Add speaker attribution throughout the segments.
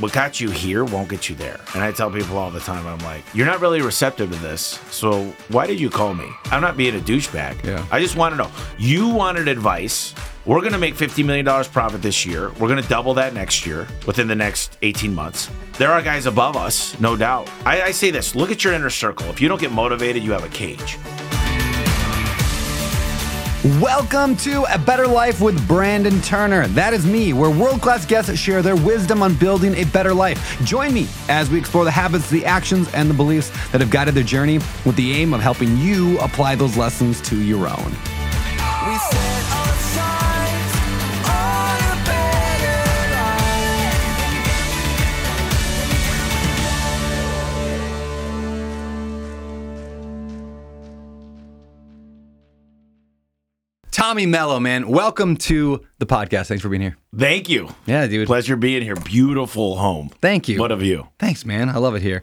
Speaker 1: what got you here won't get you there. And I tell people all the time, I'm like, you're not really receptive to this. So why did you call me? I'm not being a douchebag.
Speaker 2: Yeah.
Speaker 1: I just want to know. You wanted advice. We're going to make $50 million profit this year. We're going to double that next year within the next 18 months. There are guys above us, no doubt. I, I say this look at your inner circle. If you don't get motivated, you have a cage.
Speaker 2: Welcome to A Better Life with Brandon Turner. That is me, where world class guests share their wisdom on building a better life. Join me as we explore the habits, the actions, and the beliefs that have guided their journey with the aim of helping you apply those lessons to your own. Tommy Mello, man, welcome to the podcast. Thanks for being here.
Speaker 1: Thank you.
Speaker 2: Yeah, dude.
Speaker 1: Pleasure being here. Beautiful home.
Speaker 2: Thank you.
Speaker 1: What of you?
Speaker 2: Thanks, man. I love it here.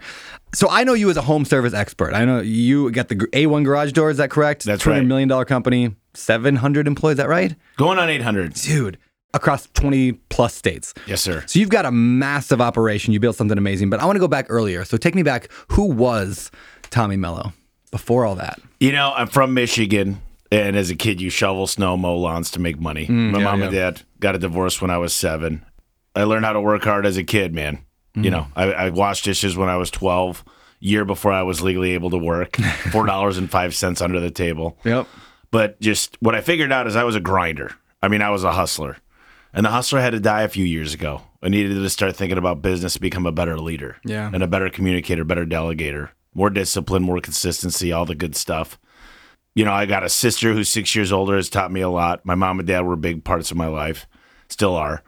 Speaker 2: So I know you as a home service expert. I know you got the A1 garage door. Is that correct?
Speaker 1: That's
Speaker 2: 200
Speaker 1: right.
Speaker 2: million dollar company, 700 employees. Is that right?
Speaker 1: Going on 800.
Speaker 2: Dude, across 20 plus states.
Speaker 1: Yes, sir.
Speaker 2: So you've got a massive operation. You built something amazing. But I want to go back earlier. So take me back. Who was Tommy Mello before all that?
Speaker 1: You know, I'm from Michigan, and as a kid, you shovel snow, mow lawns to make money. My
Speaker 2: Mm, yeah,
Speaker 1: mom
Speaker 2: yeah.
Speaker 1: and dad got a divorce when I was seven. I learned how to work hard as a kid, man.
Speaker 2: Mm.
Speaker 1: You know, I, I washed dishes when I was 12, year before I was legally able to work, four dollars and five cents under the table.
Speaker 2: Yep.
Speaker 1: But just what I figured out is I was a grinder. I mean, I was a hustler. And the hustler had to die a few years ago. I needed to start thinking about business to become a better leader.
Speaker 2: Yeah.
Speaker 1: And a better communicator, better delegator, more discipline, more consistency, all the good stuff. You know, I got a sister who's six years older, has taught me a lot. My mom and dad were big parts of my life, still are.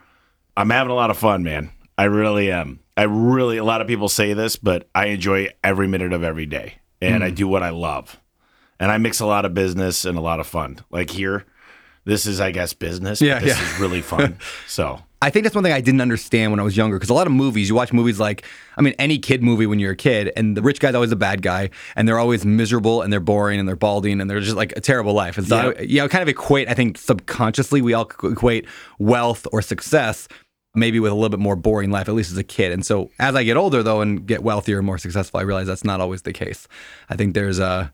Speaker 1: I'm having a lot of fun, man. I really am. I really, a lot of people say this, but I enjoy every minute of every day. And
Speaker 2: Mm.
Speaker 1: I do what I love and I mix a lot of business and a lot of fun. Like here, this is, I guess, business.
Speaker 2: Yeah,
Speaker 1: this
Speaker 2: yeah.
Speaker 1: is really fun. so
Speaker 2: I think that's one thing I didn't understand when I was younger because a lot of movies, you watch movies like, I mean, any kid movie when you're a kid, and the rich guy's always a bad guy, and they're always miserable and they're boring and they're balding and they're just like a terrible life. And so,
Speaker 1: Yeah.
Speaker 2: I, you know, kind of equate, I think subconsciously, we all equate wealth or success maybe with a little bit more boring life, at least as a kid. And so as I get older, though, and get wealthier and more successful, I realize that's not always the case. I think there's a,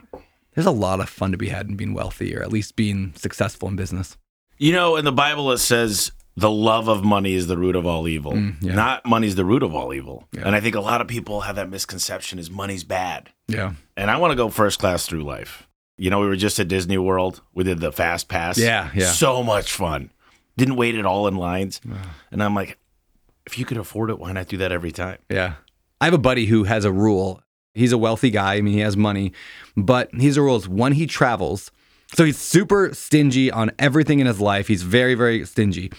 Speaker 2: there's a lot of fun to be had in being wealthy or at least being successful in business.
Speaker 1: you know, in the Bible it says the love of money is the root of all evil.
Speaker 2: Mm, yeah.
Speaker 1: Not money's the root of all evil.
Speaker 2: Yeah.
Speaker 1: And I think a lot of people have that misconception is money's bad.
Speaker 2: Yeah.
Speaker 1: And I want to go first class through life. You know, we were just at Disney World. We did the fast pass.
Speaker 2: Yeah, yeah.
Speaker 1: So much fun. Didn't wait at all in lines. And I'm like, if you could afford it, why not do that every time?
Speaker 2: Yeah. I have a buddy who has a rule. He's a wealthy guy. I mean, he has money, but his rule is when he travels. So he's super stingy on everything in his life. He's very, very stingy,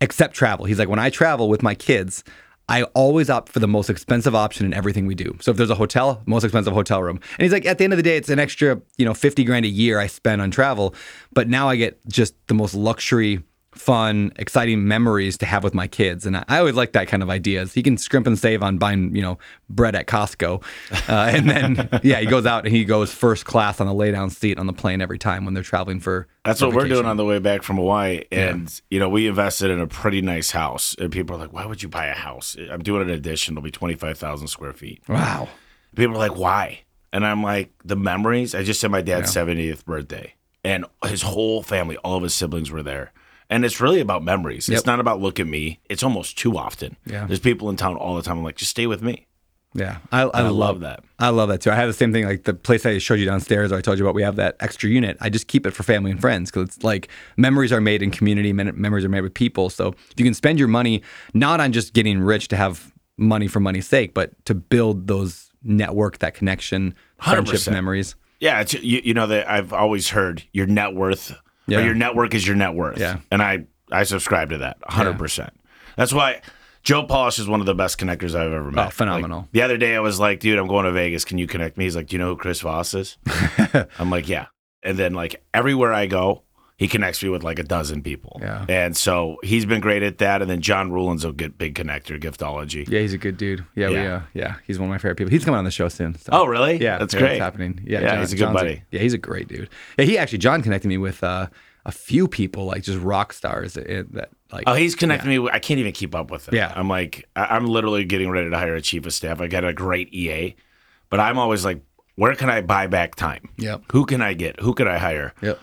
Speaker 2: except travel. He's like, when I travel with my kids, I always opt for the most expensive option in everything we do. So if there's a hotel, most expensive hotel room. And he's like, at the end of the day, it's an extra, you know, 50 grand a year I spend on travel. But now I get just the most luxury fun, exciting memories to have with my kids. And I, I always like that kind of ideas. He can scrimp and save on buying, you know, bread at Costco. Uh, and then, yeah, he goes out and he goes first class on the lay down seat on the plane every time when they're traveling for.
Speaker 1: That's
Speaker 2: for
Speaker 1: what we're doing on the way back from Hawaii. And, you know, we invested in a pretty nice house. And people are like, why would you buy a house? I'm doing an addition. It'll be 25,000 square feet.
Speaker 2: Wow.
Speaker 1: People are like, why? And I'm like, the memories. I just said my dad's 70th birthday, and his whole family, all of his siblings were there. And it's really about memories.
Speaker 2: Yep.
Speaker 1: It's not about look at me. It's almost too often.
Speaker 2: Yeah.
Speaker 1: There's people in town all the time. I'm like, just stay with me.
Speaker 2: Yeah. I, I,
Speaker 1: I
Speaker 2: love,
Speaker 1: love that.
Speaker 2: I love that too. I have the same thing. Like the place I showed you downstairs, or I told you about, we have that extra unit. I just keep it for family and friends because it's like memories are made in community, memories are made with people. So if you can spend your money not on just getting rich to have money for money's sake, but to build those network, that connection, friendships,
Speaker 1: 100%.
Speaker 2: memories.
Speaker 1: Yeah, it's, you, you know that I've always heard your net worth,
Speaker 2: Yeah.
Speaker 1: or your network is your net worth.
Speaker 2: Yeah.
Speaker 1: and I I subscribe to that 100. percent That's why Joe Polish is one of the best connectors I've ever met.
Speaker 2: Oh, phenomenal.
Speaker 1: Like, the other day I was like, dude, I'm going to Vegas. Can you connect me? He's like, do you know who Chris Voss is? I'm like, yeah. And then like everywhere I go, he connects me with like a dozen people.
Speaker 2: Yeah.
Speaker 1: And so he's been great at that. And then John Ruhlin's a good big connector, giftology.
Speaker 2: Yeah, he's a good dude. Yeah, we,
Speaker 1: Yeah.
Speaker 2: uh, yeah, he's one of my favorite people. He's coming on the show soon. So.
Speaker 1: Oh, really?
Speaker 2: Yeah,
Speaker 1: That's
Speaker 2: yeah,
Speaker 1: great.
Speaker 2: It's happening. Yeah,
Speaker 1: Yeah,
Speaker 2: John-
Speaker 1: he's a good
Speaker 2: John's
Speaker 1: buddy.
Speaker 2: yeah, he's a great dude. Yeah, he actually John connected me with uh, a few people like just rock stars in, that like
Speaker 1: Oh, he's connecting me. With, I can't even keep up with it.
Speaker 2: Yeah.
Speaker 1: I'm like, I- I'm literally getting ready to hire a chief of staff. I got a great EA, but I'm always like, where can I buy back time?
Speaker 2: Yeah,
Speaker 1: Who can I get? Who can I hire?
Speaker 2: Yep.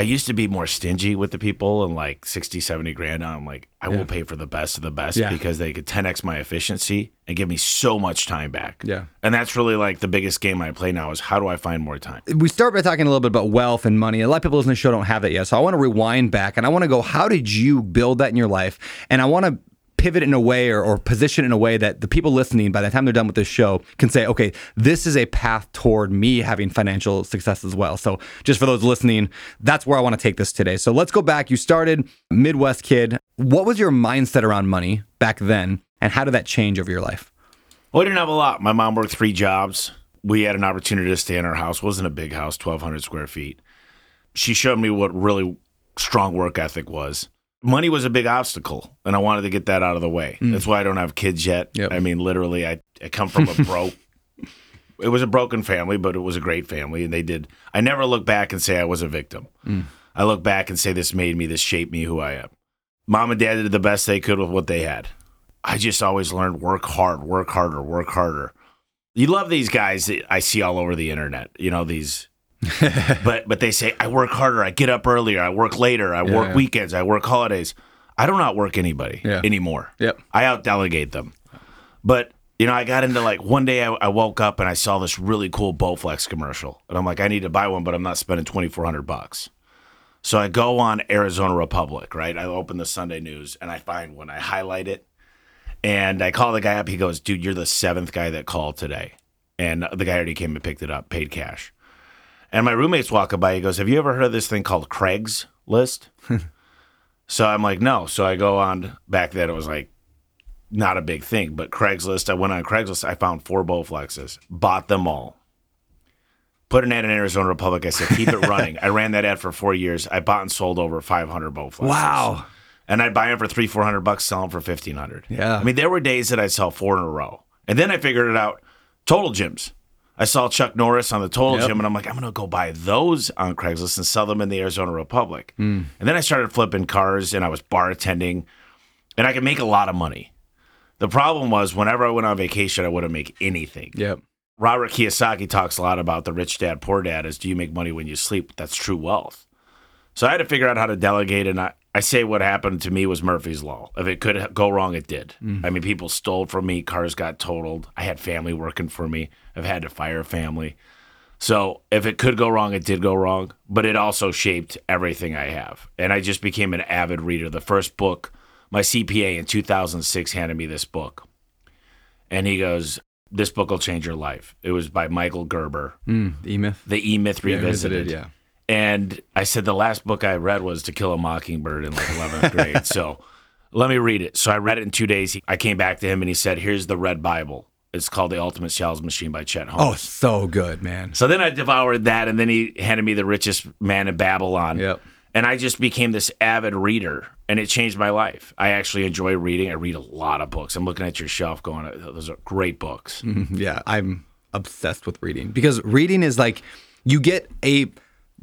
Speaker 1: I used to be more stingy with the people and like 60, 70 grand. Now I'm like, I will pay for the best of the best
Speaker 2: Yeah.
Speaker 1: because they could 10x my efficiency and give me so much time back.
Speaker 2: Yeah.
Speaker 1: And that's really like the biggest game I play now is how do I find more time?
Speaker 2: we start by talking a little bit about wealth and money. A lot of people listening to the show don't have that yet. So I want to rewind back and I want to go, how did you build that in your life? And I want to pivot in a way or, or position in a way that the people listening, by the time they're done with this show, can say, okay, this is a path toward me having financial success as well. So just for those listening, that's where I want to take this today. So let's go back. You started Midwest Kid. What was your mindset around money back then? And how did that change over your life?
Speaker 1: Well, we didn't have a lot. My mom worked three jobs. We had an opportunity to stay in our house. It wasn't a big house, 1,200 square feet. She showed me what really strong work ethic was. Money was a big obstacle, and I wanted to get that out of the way. Hmm. That's why I don't have kids yet.
Speaker 2: Yep.
Speaker 1: I mean, literally, I, I come from a broke. it was a broken family, but it was a great family, and they did. I never look back and say I was a victim. Hmm. I look back and say this made me, this shaped me who I am. Mom and dad did the best they could with what they had. I just always learned work hard, work harder, work harder. You love these guys that I see all over the internet, you know, these but but they say I work harder, I get up earlier, I work later, I work
Speaker 2: yeah.
Speaker 1: weekends, I work holidays. I don't outwork anybody
Speaker 2: Yeah.
Speaker 1: anymore.
Speaker 2: Yep.
Speaker 1: I out delegate them. But you know, I got into like one day I, I woke up and I saw this really cool Bowflex commercial, and I'm like, I need to buy one, but I'm not spending twenty four hundred bucks. So I go on Arizona Republic, right? I open the Sunday News and I find one. I highlight it, and I call the guy up. He goes, "Dude, you're the seventh guy that called today," and the guy already came and picked it up, paid cash. And my roommate's walking by. He goes, "Have you ever heard of this thing called Craig's List?" so I'm like, "No." So I go on. Back then, it was like not a big thing, but Craigslist. I went on Craigslist. I found four Bowflexes, bought them all. Put an ad in Arizona Republic. I said, keep it running. I ran that ad for four years. I bought and sold over 500 Bowflexes.
Speaker 2: Wow.
Speaker 1: And I'd buy them for three, 400 bucks, sell them for 1500
Speaker 2: Yeah.
Speaker 1: I mean, there were days that I'd sell four in a row. And then I figured it out. Total gyms. I saw Chuck Norris on the Total
Speaker 2: Yep.
Speaker 1: Gym, and I'm like, I'm to go buy those on Craigslist and sell them in the Arizona Republic.
Speaker 2: Hmm.
Speaker 1: And then I started flipping cars, and I was bartending, and I could make a lot of money. The problem was, whenever I went on vacation, I wouldn't make anything.
Speaker 2: Yep.
Speaker 1: Robert Kiyosaki talks a lot about the rich dad, poor dad is do you make money when you sleep? That's true wealth. So I had to figure out how to delegate. And I, I say what happened to me was Murphy's Law. If it could go wrong, it did. I mean, people stole from me, cars got totaled. I had family working for me. I've had to fire a family. So if it could go wrong, it did go wrong. But it also shaped everything I have. And I just became an avid reader. The first book, my CPA in 2006 handed me this book. And he goes, This book will change your life. It was by Michael Gerber,
Speaker 2: Mm, E-Myth.
Speaker 1: The E Myth Revisited.
Speaker 2: Yeah.
Speaker 1: And I said the last book I read was To Kill a Mockingbird in like 11th grade. So let me read it. So I read it in two days. I came back to him and he said, Here's the Red Bible. It's called The Ultimate Sales Machine by Chet Holmes.
Speaker 2: Oh, so good, man.
Speaker 1: So then I devoured that, and then he handed me The Richest Man in Babylon.
Speaker 2: Yep.
Speaker 1: And I just became this avid reader, and it changed my life. I actually enjoy reading. I read a lot of books. I'm looking at your shelf going, those are great books.
Speaker 2: Yeah, I'm obsessed with reading because reading is like you get a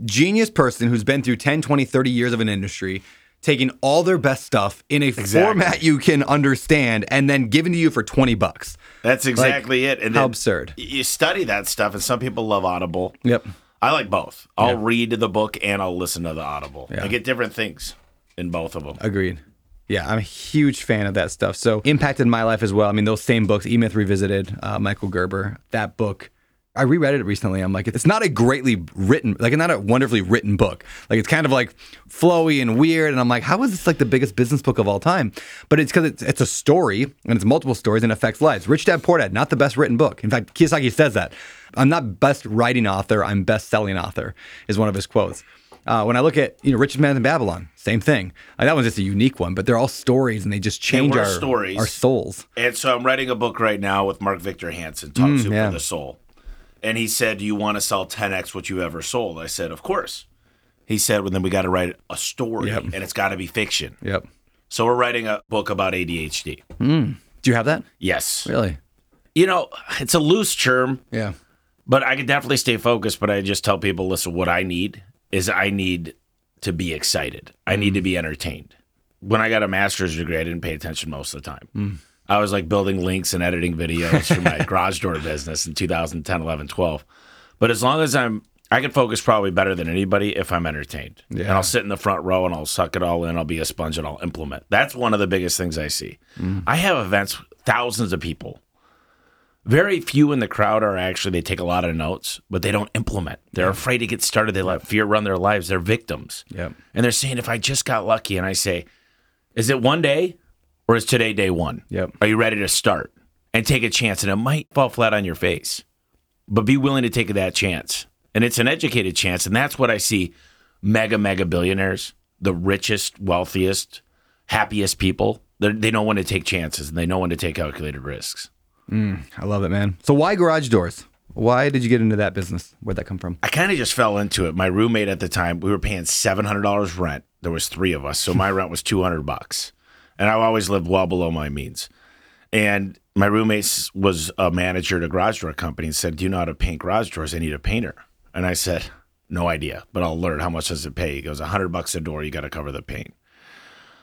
Speaker 2: genius person who's been through 10, 20, 30 years of an industry taking all their best stuff in a format you can understand and then giving to you for 20 bucks.
Speaker 1: That's exactly it. And
Speaker 2: how absurd.
Speaker 1: You study that stuff, and some people love Audible.
Speaker 2: Yep.
Speaker 1: I like both. I'll read the book and I'll listen to the Audible.
Speaker 2: Yeah.
Speaker 1: I get different things in both of them.
Speaker 2: Agreed. Yeah, I'm a huge fan of that stuff. So impacted my life as well. I mean, those same books, E Myth Revisited, uh, Michael Gerber, that book. I reread it recently. I'm like, it's not a greatly written, like, not a wonderfully written book. Like, it's kind of like flowy and weird. And I'm like, how is this like the biggest business book of all time? But it's because it's, it's a story and it's multiple stories and affects lives. Rich Dad Poor Dad, not the best written book. In fact, Kiyosaki says that. I'm not best writing author. I'm best selling author, is one of his quotes. Uh, when I look at you know Richest Man in Babylon, same thing. Like, that one's just a unique one, but they're all stories and they just change our
Speaker 1: stories.
Speaker 2: our souls.
Speaker 1: And so I'm writing a book right now with Mark Victor Hansen, Talk Soup
Speaker 2: Mm, yeah.
Speaker 1: for the Soul. And he said, Do you want to sell 10x what you ever sold? I said, Of course. He said, Well, then we got to write a story
Speaker 2: Yep.
Speaker 1: and it's got to be fiction.
Speaker 2: Yep.
Speaker 1: So we're writing a book about ADHD. Hmm.
Speaker 2: Do you have that?
Speaker 1: Yes.
Speaker 2: Really?
Speaker 1: You know, it's a loose term,
Speaker 2: Yeah.
Speaker 1: but I can definitely stay focused. But I just tell people listen, what I need is I need to be excited. I need hmm. to be entertained. When I got a master's degree, I didn't pay attention most of the time. Hmm. I was like building links and editing videos for my garage door business in 2010, 11, 12. But as long as I'm, I can focus probably better than anybody if I'm entertained.
Speaker 2: Yeah.
Speaker 1: And I'll sit in the front row and I'll suck it all in. I'll be a sponge and I'll implement. That's one of the biggest things I see. Mm. I have events, thousands of people. Very few in the crowd are actually, they take a lot of notes, but they don't implement. They're afraid to get started. They let fear run their lives. They're victims.
Speaker 2: Yep.
Speaker 1: And they're saying, if I just got lucky, and I say, is it one day or is today day one?
Speaker 2: Yep.
Speaker 1: Are you ready to start and take a chance? And it might fall flat on your face, but be willing to take that chance. And it's an educated chance. And that's what I see mega, mega billionaires, the richest, wealthiest, happiest people. They're, they know when to take chances and they know when to take calculated risks.
Speaker 2: Mm, I love it, man. So why garage doors? Why did you get into that business? Where'd that come from?
Speaker 1: I kind of just fell into it. My roommate at the time, we were paying seven hundred dollars rent. There was three of us, so my rent was two hundred bucks, and I always lived well below my means. And my roommate was a manager at a garage door company and said, "Do you know how to paint garage doors? I need a painter." And I said, "No idea, but I'll learn. How much does it pay?" He goes, hundred bucks a door. You got to cover the paint."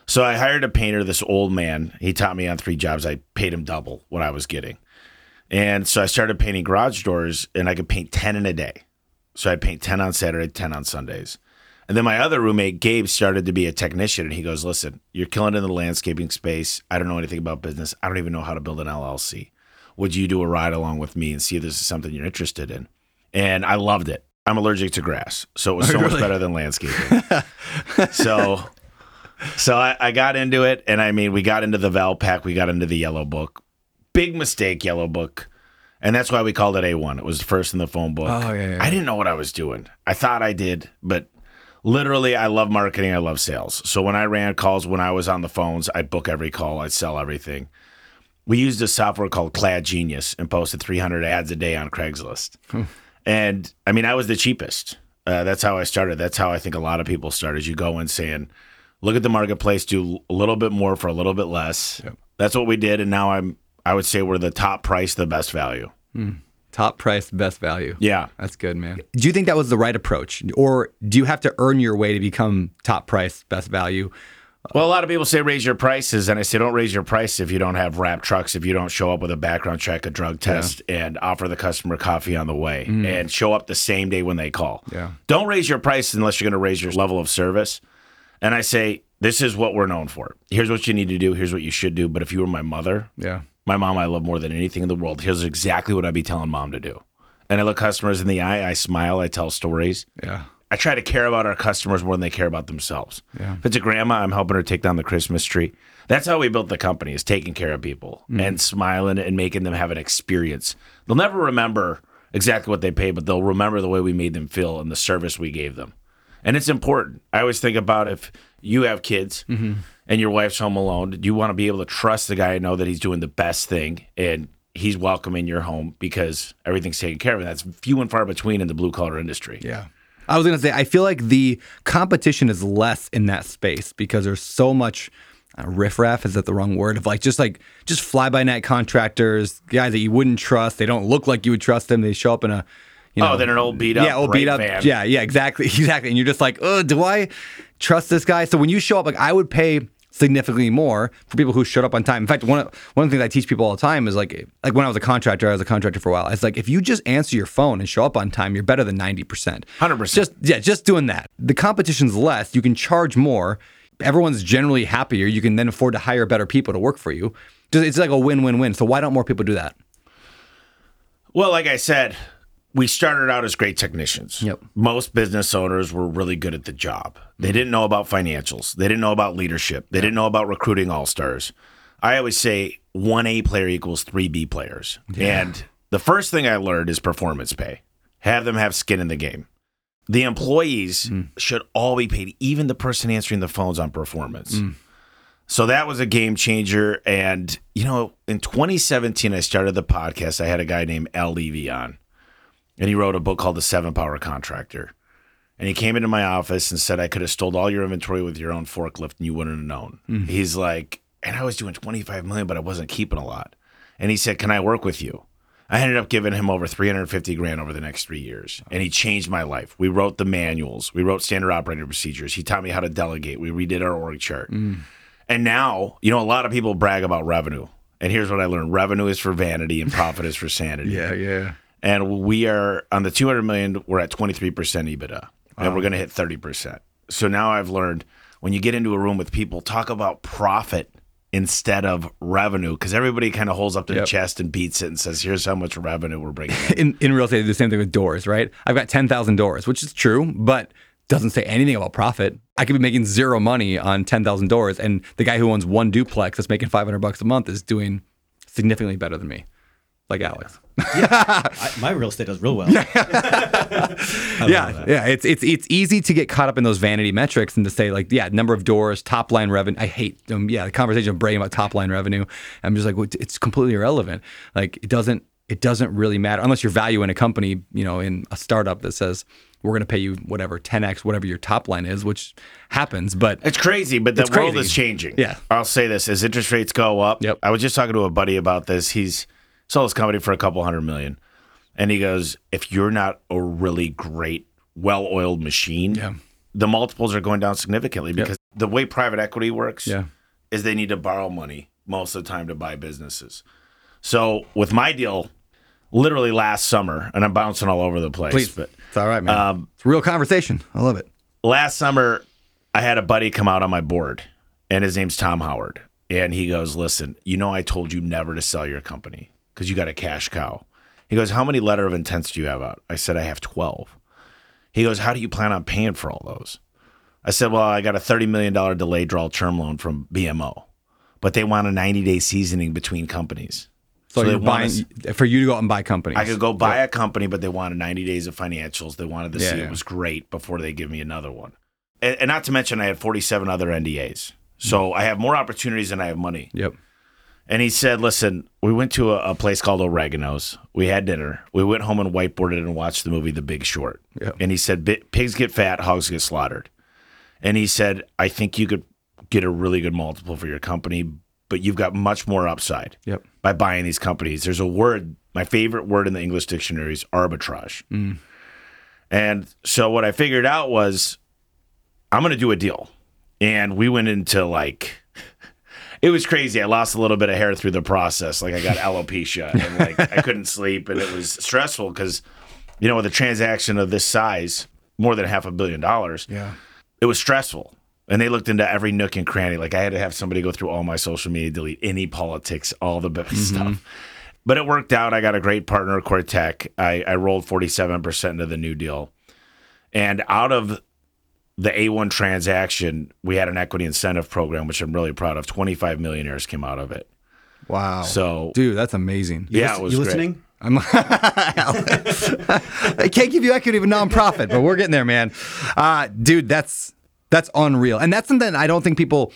Speaker 1: So I hired a painter, this old man. He taught me on three jobs. I paid him double what I was getting. And so I started painting garage doors and I could paint 10 in a day. So I'd paint 10 on Saturday, 10 on Sundays. And then my other roommate, Gabe, started to be a technician. And he goes, Listen, you're killing in the landscaping space. I don't know anything about business. I don't even know how to build an LLC. Would you do a ride along with me and see if this is something you're interested in? And I loved it. I'm allergic to grass. So it was oh, so much better than landscaping. so so I, I got into it. And I mean, we got into the Valpak, we got into the Yellow Book. Big mistake, Yellow Book. And that's why we called it A1. It was first in the phone book.
Speaker 2: Oh, yeah, yeah,
Speaker 1: I didn't know what I was doing. I thought I did, but literally, I love marketing. I love sales. So when I ran calls, when I was on the phones, I'd book every call, I'd sell everything. We used a software called Clad Genius and posted 300 ads a day on Craigslist. And I mean, I was the cheapest. Uh, that's how I started. That's how I think a lot of people start. Is you go in saying, "Look at the marketplace, do a little bit more for a little bit less." That's what we did, and now I'm. I would say we're the top price, the best value.
Speaker 2: Top price, best value.
Speaker 1: Yeah.
Speaker 2: That's good, man. Do you think that was the right approach? Or do you have to earn your way to become top price, best value?
Speaker 1: Well, a lot of people say raise your prices, and I say don't raise your price if you don't have wrap trucks, if you don't show up with a background check, a drug test, and offer the customer coffee on the way, mm. and show up the same day when they call.
Speaker 2: Yeah.
Speaker 1: Don't raise your price unless you're going to raise your level of service. And I say this is what we're known for. Here's what you need to do. Here's what you should do. But if you were my mother,
Speaker 2: Yeah.
Speaker 1: My mom I love more than anything in the world. Here's exactly what I'd be telling mom to do. And I look customers in the eye. I smile. I tell stories.
Speaker 2: Yeah.
Speaker 1: I try to care about our customers more than they care about themselves.
Speaker 2: Yeah.
Speaker 1: If it's a grandma, I'm helping her take down the Christmas tree. That's how we built the company: is taking care of people mm. and smiling and making them have an experience. They'll never remember exactly what they paid, but they'll remember the way we made them feel and the service we gave them. And it's important. I always think about if you have kids mm-hmm. And your wife's home alone, you want to be able to trust the guy and know that he's doing the best thing and he's welcome in your home because everything's taken care of. And that's few and far between in the blue collar industry.
Speaker 2: Yeah. I was going to say, I feel like the competition is less in that space because there's so much uh, riffraff. Is that the wrong word? Of like, just like, just fly by night contractors, guys that you wouldn't trust. They don't look like you would trust them. They show up in a, you know,
Speaker 1: Oh, then an old beat up,
Speaker 2: yeah, old beat up.
Speaker 1: van.
Speaker 2: Yeah, yeah, exactly, exactly. And you're just like, oh, do I trust this guy? So when you show up, like, I would pay significantly more for people who showed up on time. In fact, one of, one of the things I teach people all the time is like, like when I was a contractor, I was a contractor for a while. It's like if you just answer your phone and show up on time, you're better than ninety percent.
Speaker 1: 100%.
Speaker 2: Just yeah, just doing that. The competition's less. You can charge more. Everyone's generally happier. You can then afford to hire better people to work for you. Just- It's like a win-win-win. So why don't more people do that?
Speaker 1: Well, like I said, we started out as great technicians.
Speaker 2: Yep.
Speaker 1: Most business owners were really good at the job. They mm-hmm. didn't know about financials. They didn't know about leadership. They didn't know about recruiting all stars. I always say one A player equals three B players. And the first thing I learned is performance pay. Have them have skin in the game. The employees mm. should all be paid, even the person answering the phones on performance. Mm. So that was a game changer. And, you know, in 2017, I started the podcast. I had a guy named Al Levi on, and he wrote a book called The Seven Power Contractor. And he came into my office and said, I could have stole all your inventory with your own forklift and you wouldn't have known. Mm-hmm. He's like, and I was doing 25 million, but I wasn't keeping a lot. And he said, Can I work with you? I ended up giving him over 350 grand over the next three years, and he changed my life. We wrote the manuals, we wrote standard operating procedures. He taught me how to delegate. We redid our org chart, mm. and now you know a lot of people brag about revenue. And here's what I learned: revenue is for vanity, and profit is for sanity.
Speaker 2: Yeah, yeah.
Speaker 1: And we are on the 200 million. We're at 23 percent EBITDA, and we're going to hit 30 percent. So now I've learned when you get into a room with people, talk about profit instead of revenue, because everybody kind of holds up their
Speaker 2: Yep.
Speaker 1: chest and beats it and says, "Here's how much revenue we're bringing." in."
Speaker 2: In, in real estate, do the same thing with doors, right? I've got 10,000 doors, which is true, but doesn't say anything about profit. I could be making zero money on 10,000 doors, and the guy who owns one duplex that's making 500 bucks a month is doing significantly better than me, like Alex.
Speaker 3: I, my real estate does real well. I
Speaker 2: yeah, yeah. It's it's it's easy to get caught up in those vanity metrics and to say like, yeah, number of doors, top line revenue. I hate um, yeah, the conversation of bragging about top line revenue. I'm just like, well, it's completely irrelevant. Like it doesn't it doesn't really matter unless you're valuing a company, you know, in a startup that says we're going to pay you whatever 10x whatever your top line is, which happens. But
Speaker 1: It's crazy, but the world
Speaker 2: crazy.
Speaker 1: is changing.
Speaker 2: Yeah.
Speaker 1: I'll say this: as interest rates go up,
Speaker 2: Yep.
Speaker 1: I was just talking to a buddy about this. He's sold his company for a couple hundred million, and he goes, "If you're not a really great, well-oiled machine,
Speaker 2: Yeah.
Speaker 1: the multiples are going down significantly because the way private equity works
Speaker 2: Yeah.
Speaker 1: is they need to borrow money most of the time to buy businesses. So with my deal, literally last summer, and I'm bouncing all over the place,
Speaker 2: please,
Speaker 1: but
Speaker 2: it's all right, man.
Speaker 1: Um,
Speaker 2: it's a real conversation. I love it.
Speaker 1: last summer I had a buddy come out on my board and his name's Tom Howard. And he goes, Listen, you know, I told you never to sell your company because you got a cash cow. He goes, How many letter of intents do you have out? I said, I have 12. He goes, How do you plan on paying for all those? I said, Well, I got a $30 million delayed draw term loan from BMO, but they want a 90 day seasoning between companies.
Speaker 2: So,
Speaker 1: they
Speaker 2: you're buying
Speaker 1: us-
Speaker 2: for you to go out and buy companies.
Speaker 1: I could go buy a company, but they wanted 90 days of financials. They wanted to
Speaker 2: Yeah,
Speaker 1: see
Speaker 2: yeah.
Speaker 1: it was great before they give me another one. And, and not to mention, I had 47 other NDAs. So mm. I have more opportunities than I have money.
Speaker 2: Yep.
Speaker 1: And he said, Listen, we went to a, a place called Oregano's. We had dinner. We went home and whiteboarded and watched the movie The Big Short.
Speaker 2: Yep.
Speaker 1: And he said, Pigs get fat, hogs get slaughtered. And he said, I think you could get a really good multiple for your company, but you've got much more upside
Speaker 2: Yep.
Speaker 1: by buying these companies. There's a word, my favorite word in the English dictionary is arbitrage. Mm. And so what I figured out was I'm going to do a deal. And we went into like, it was crazy. I lost a little bit of hair through the process. Like I got alopecia and like I couldn't sleep. And it was stressful because, you know, with a transaction of this size, more than half a billion dollars,
Speaker 2: Yeah.
Speaker 1: it was stressful. And they looked into every nook and cranny. Like I had to have somebody go through all my social media, delete any politics, all the bad mm-hmm. stuff. But it worked out. I got a great partner, Cortec. I, I rolled 47% into the new deal. And out of the A1 transaction, we had an equity incentive program, which I'm really proud of. 25 millionaires came out of it.
Speaker 2: Wow.
Speaker 1: So,
Speaker 2: dude, that's amazing.
Speaker 1: yeah, it was
Speaker 3: you
Speaker 1: great.
Speaker 3: listening?
Speaker 2: I'm I can't give you equity of a nonprofit, but we're getting there, man. Uh, dude, that's that's unreal, and that's something I don't think people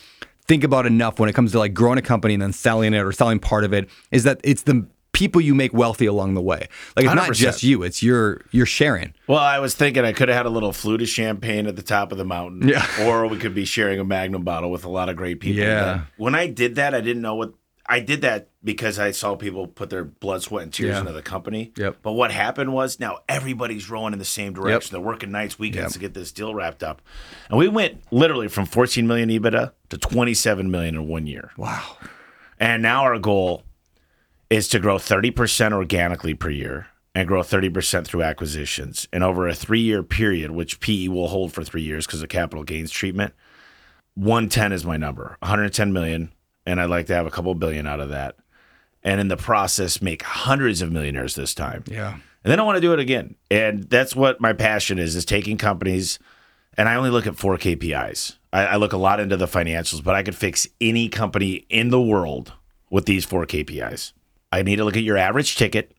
Speaker 2: think about enough when it comes to like growing a company and then selling it or selling part of it. Is that it's the people you make wealthy along the way. Like it's not
Speaker 1: 100%.
Speaker 2: just you; it's your you're sharing.
Speaker 1: Well, I was thinking I could have had a little flute of champagne at the top of the mountain.
Speaker 2: Yeah.
Speaker 1: Or we could be sharing a magnum bottle with a lot of great people.
Speaker 2: Yeah.
Speaker 1: When I did that, I didn't know what I did that because I saw people put their blood, sweat, and tears
Speaker 2: Yeah.
Speaker 1: into the company.
Speaker 2: Yep.
Speaker 1: But what happened was now everybody's rowing in the same direction. They're working nights, weekends to get this deal wrapped up. And we went literally from 14 million EBITDA to 27 million in one year.
Speaker 2: Wow.
Speaker 1: And now our goal is to grow 30% organically per year and grow 30% through acquisitions. And over a three year period, which PE will hold for three years because of capital gains treatment, 110 is my number 110 million. And I'd like to have a couple billion out of that. And in the process, make hundreds of millionaires this time.
Speaker 2: Yeah.
Speaker 1: And then I want to do it again. And that's what my passion is, is taking companies and I only look at four KPIs. I, I look a lot into the financials, but I could fix any company in the world with these four KPIs. I need to look at your average ticket.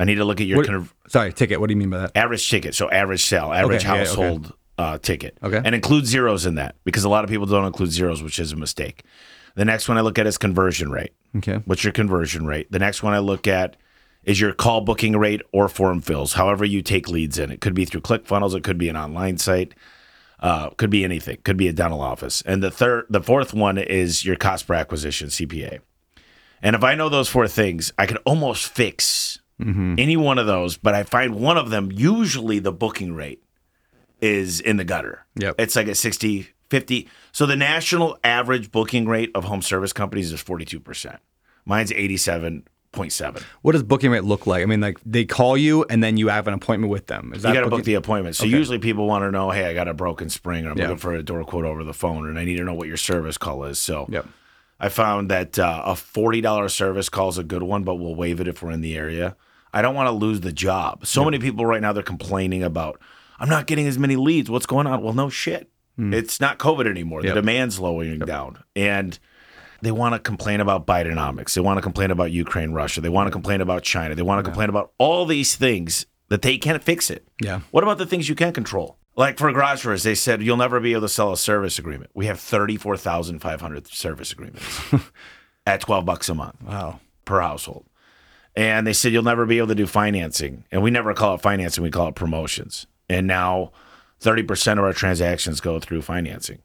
Speaker 1: I need to look at your
Speaker 2: What-
Speaker 1: conv-
Speaker 2: sorry, ticket. What do you mean by that?
Speaker 1: average ticket. So average sale, average
Speaker 2: Okay, yeah, okay.
Speaker 1: household uh, ticket.
Speaker 2: Okay.
Speaker 1: And include zeros in that because a lot of people don't include zeros, which is a mistake. The next one I look at is conversion rate.
Speaker 2: Okay.
Speaker 1: What's your conversion rate? The next one I look at is your call booking rate or form fills, however you take leads in. It could be through ClickFunnels, it could be an online site, uh, could be anything, could be a dental office. And the third, the fourth one is your cost per acquisition (CPA). And if I know those four things, I could almost fix mm-hmm. Any one of those, but I find one of them, usually the booking rate is in the gutter.
Speaker 2: Yep.
Speaker 1: It's like a 60, 50. So the national average booking rate of home service companies is 42%. Mine's 87.7.
Speaker 2: What does booking rate look like? I mean, like they call you and then you have an appointment with them. Is that
Speaker 1: You got to book the appointment. So
Speaker 2: Okay.
Speaker 1: usually people want to know, hey, I got a broken spring, or I'm
Speaker 2: Yeah.
Speaker 1: looking for a door quote over the phone, and I need to know what your service call is. So
Speaker 2: Yep.
Speaker 1: I found that uh, a forty dollars service call is a good one, but we'll waive it if we're in the area. I don't want to lose the job. So many people right now they're complaining about, I'm not getting as many leads. What's going on? Well, no shit. It's not COVID anymore.
Speaker 2: Yep.
Speaker 1: The demand's slowing down, and they want to complain about Bidenomics. They want to complain about Ukraine, Russia. They want to complain about China. They want to complain about all these things that they can't fix it.
Speaker 2: Yeah.
Speaker 1: What about the things you can control? Like for garage doors, they said you'll never be able to sell a service agreement. We have thirty-four thousand five hundred service agreements at twelve bucks a month
Speaker 2: Wow.
Speaker 1: per household. And they said you'll never be able to do financing. And we never call it financing, we call it promotions. And now 30% of our transactions go through financing.